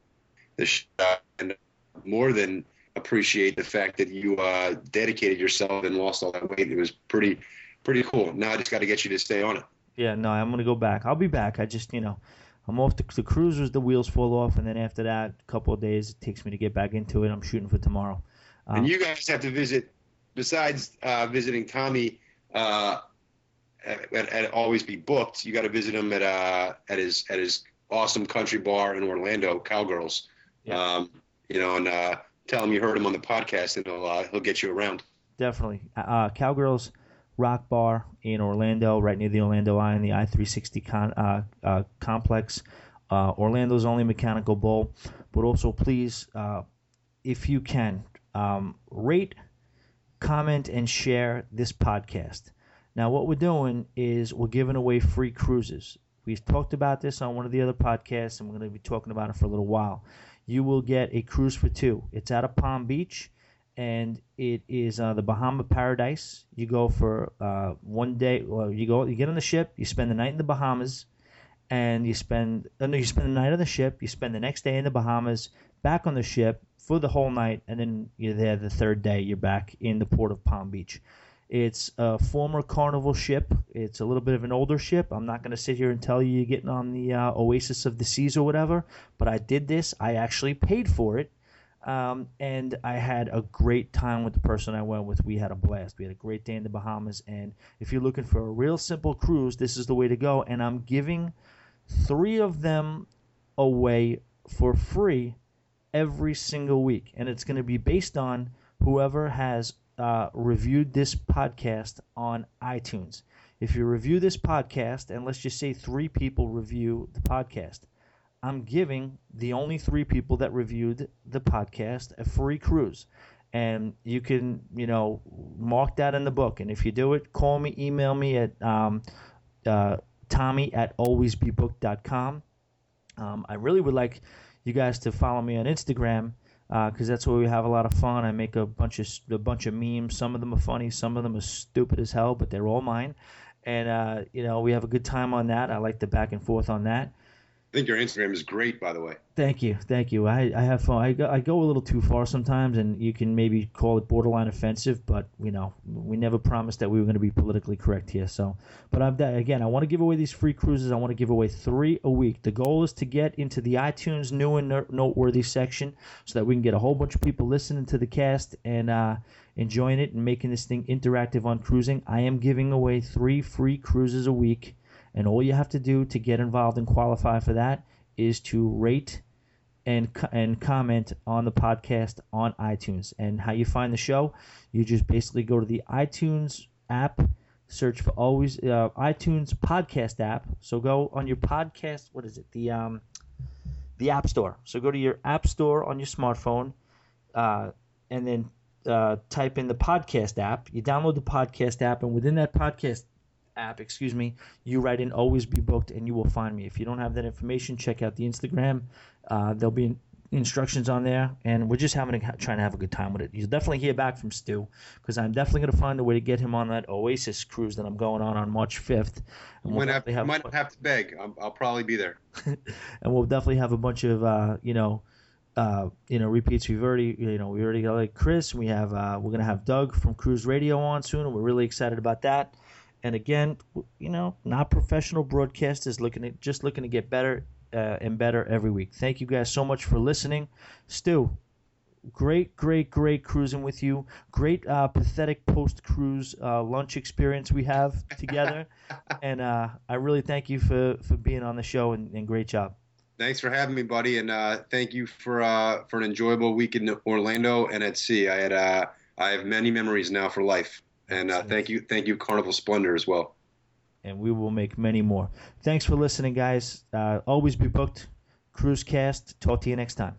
the shot and more than appreciate the fact that you uh, dedicated yourself and lost all that weight. It was pretty pretty cool. Now I just got to get you to stay on it. Yeah, no, I'm gonna go back. I'll be back. I just, you know, I'm off the, the cruisers. The wheels fall off, and then after that, a couple of days it takes me to get back into it. I'm shooting for tomorrow. Um, and you guys have to visit. Besides uh, visiting Tommy uh, at, at, Always Be Booked, you got to visit him at uh, at his at his awesome country bar in Orlando, Cowgirls. Yeah. Um, you know, and uh, tell him you heard him on the podcast, and he'll uh, he'll get you around. definitely. Uh, Cowgirls Rock Bar in Orlando, right near the Orlando Eye and the I-360 con, uh, uh, complex. Uh, Orlando's only mechanical bull. but also please, uh, if you can, um, rate, comment, and share this podcast. Now, what we're doing is we're giving away free cruises. We've talked about this on one of the other podcasts, and we're going to be talking about it for a little while. You will get a cruise for two. It's out of Palm Beach and it is uh, the Bahama Paradise. You go for uh, one day. Well, you go, you get on the ship, you spend the night in the Bahamas, and you spend uh, you spend the night on the ship. You spend the next day in the Bahamas, back on the ship for the whole night, and then you're there the third day. You're back in the port of Palm Beach. It's a former Carnival ship. It's a little bit of an older ship. I'm not going to sit here and tell you you're getting on the uh, Oasis of the Seas or whatever, but I did this. I actually paid for it um, and I had a great time with the person I went with. We had a blast. We had a great day in the Bahamas. And if you're looking for a real simple cruise, this is the way to go. And I'm giving three of them away for free every single week. And it's going to be based on whoever has uh, reviewed this podcast on iTunes. If you review this podcast, and let's just say three people review the podcast, I'm giving the only three people that reviewed the podcast a free cruise. And you can, you know, mark that in the book. And if you do it, call me, email me at um, uh, Tommy at alwaysbebooked.com. Um, I really would like you guys to follow me on Instagram because uh, that's where we have a lot of fun. I make a bunch of a bunch of memes. Some of them are funny, some of them are stupid as hell, but they're all mine. And uh, you know, we have a good time on that. I like the back and forth on that. I think your Instagram is great, by the way. Thank you, thank you. I, I have fun. I go, I go a little too far sometimes, and you can maybe call it borderline offensive, but you know, we never promised that we were going to be politically correct here. So, but I'm again, I want to give away these free cruises. I want to give away three a week. The goal is to get into the iTunes new and noteworthy section, so that we can get a whole bunch of people listening to the cast and uh, enjoying it and making this thing interactive on cruising. I am giving away three free cruises a week and all you have to do to get involved and qualify for that is to rate and and comment on the podcast on iTunes. And how you find the show, you just basically go to the iTunes app, search for always uh, iTunes podcast app. So go on your podcast. What is it? The um, the App Store. So go to your App Store on your smartphone, uh, and then uh, type in the podcast app. You download the podcast app, and within that podcast app, excuse me, you write in always be booked and you will find me. If you don't have that information, check out the Instagram. Uh, there'll be instructions on there, and we're just having a, trying to have a good time with it. You'll definitely hear back from Stu because I'm definitely going to find a way to get him on that Oasis cruise that I'm going on on March 5th. And we'll have, have, might have to beg. I'll, I'll probably be there. [LAUGHS] and we'll definitely have a bunch of uh, you know. Uh, you know, repeats. We've already, you know, we already got like Chris. We have, uh, we're gonna have Doug from Cruise Radio on soon, and we're really excited about that. And again, you know, not professional broadcasters looking at just looking to get better uh, and better every week. Thank you guys so much for listening. Stu, great, great, great cruising with you. Great, uh, pathetic post cruise uh, lunch experience we have [LAUGHS] together. and uh, I really thank you for, for being on the show and, and great job. Thanks for having me, buddy, and uh, thank you for uh, for an enjoyable week in Orlando and at sea. I had I have many memories now for life And uh, thank you, thank you, Carnival Splendor as well. And we will make many more. Thanks for listening, guys. Uh, always be booked. Cruise Cast. Talk to you next time.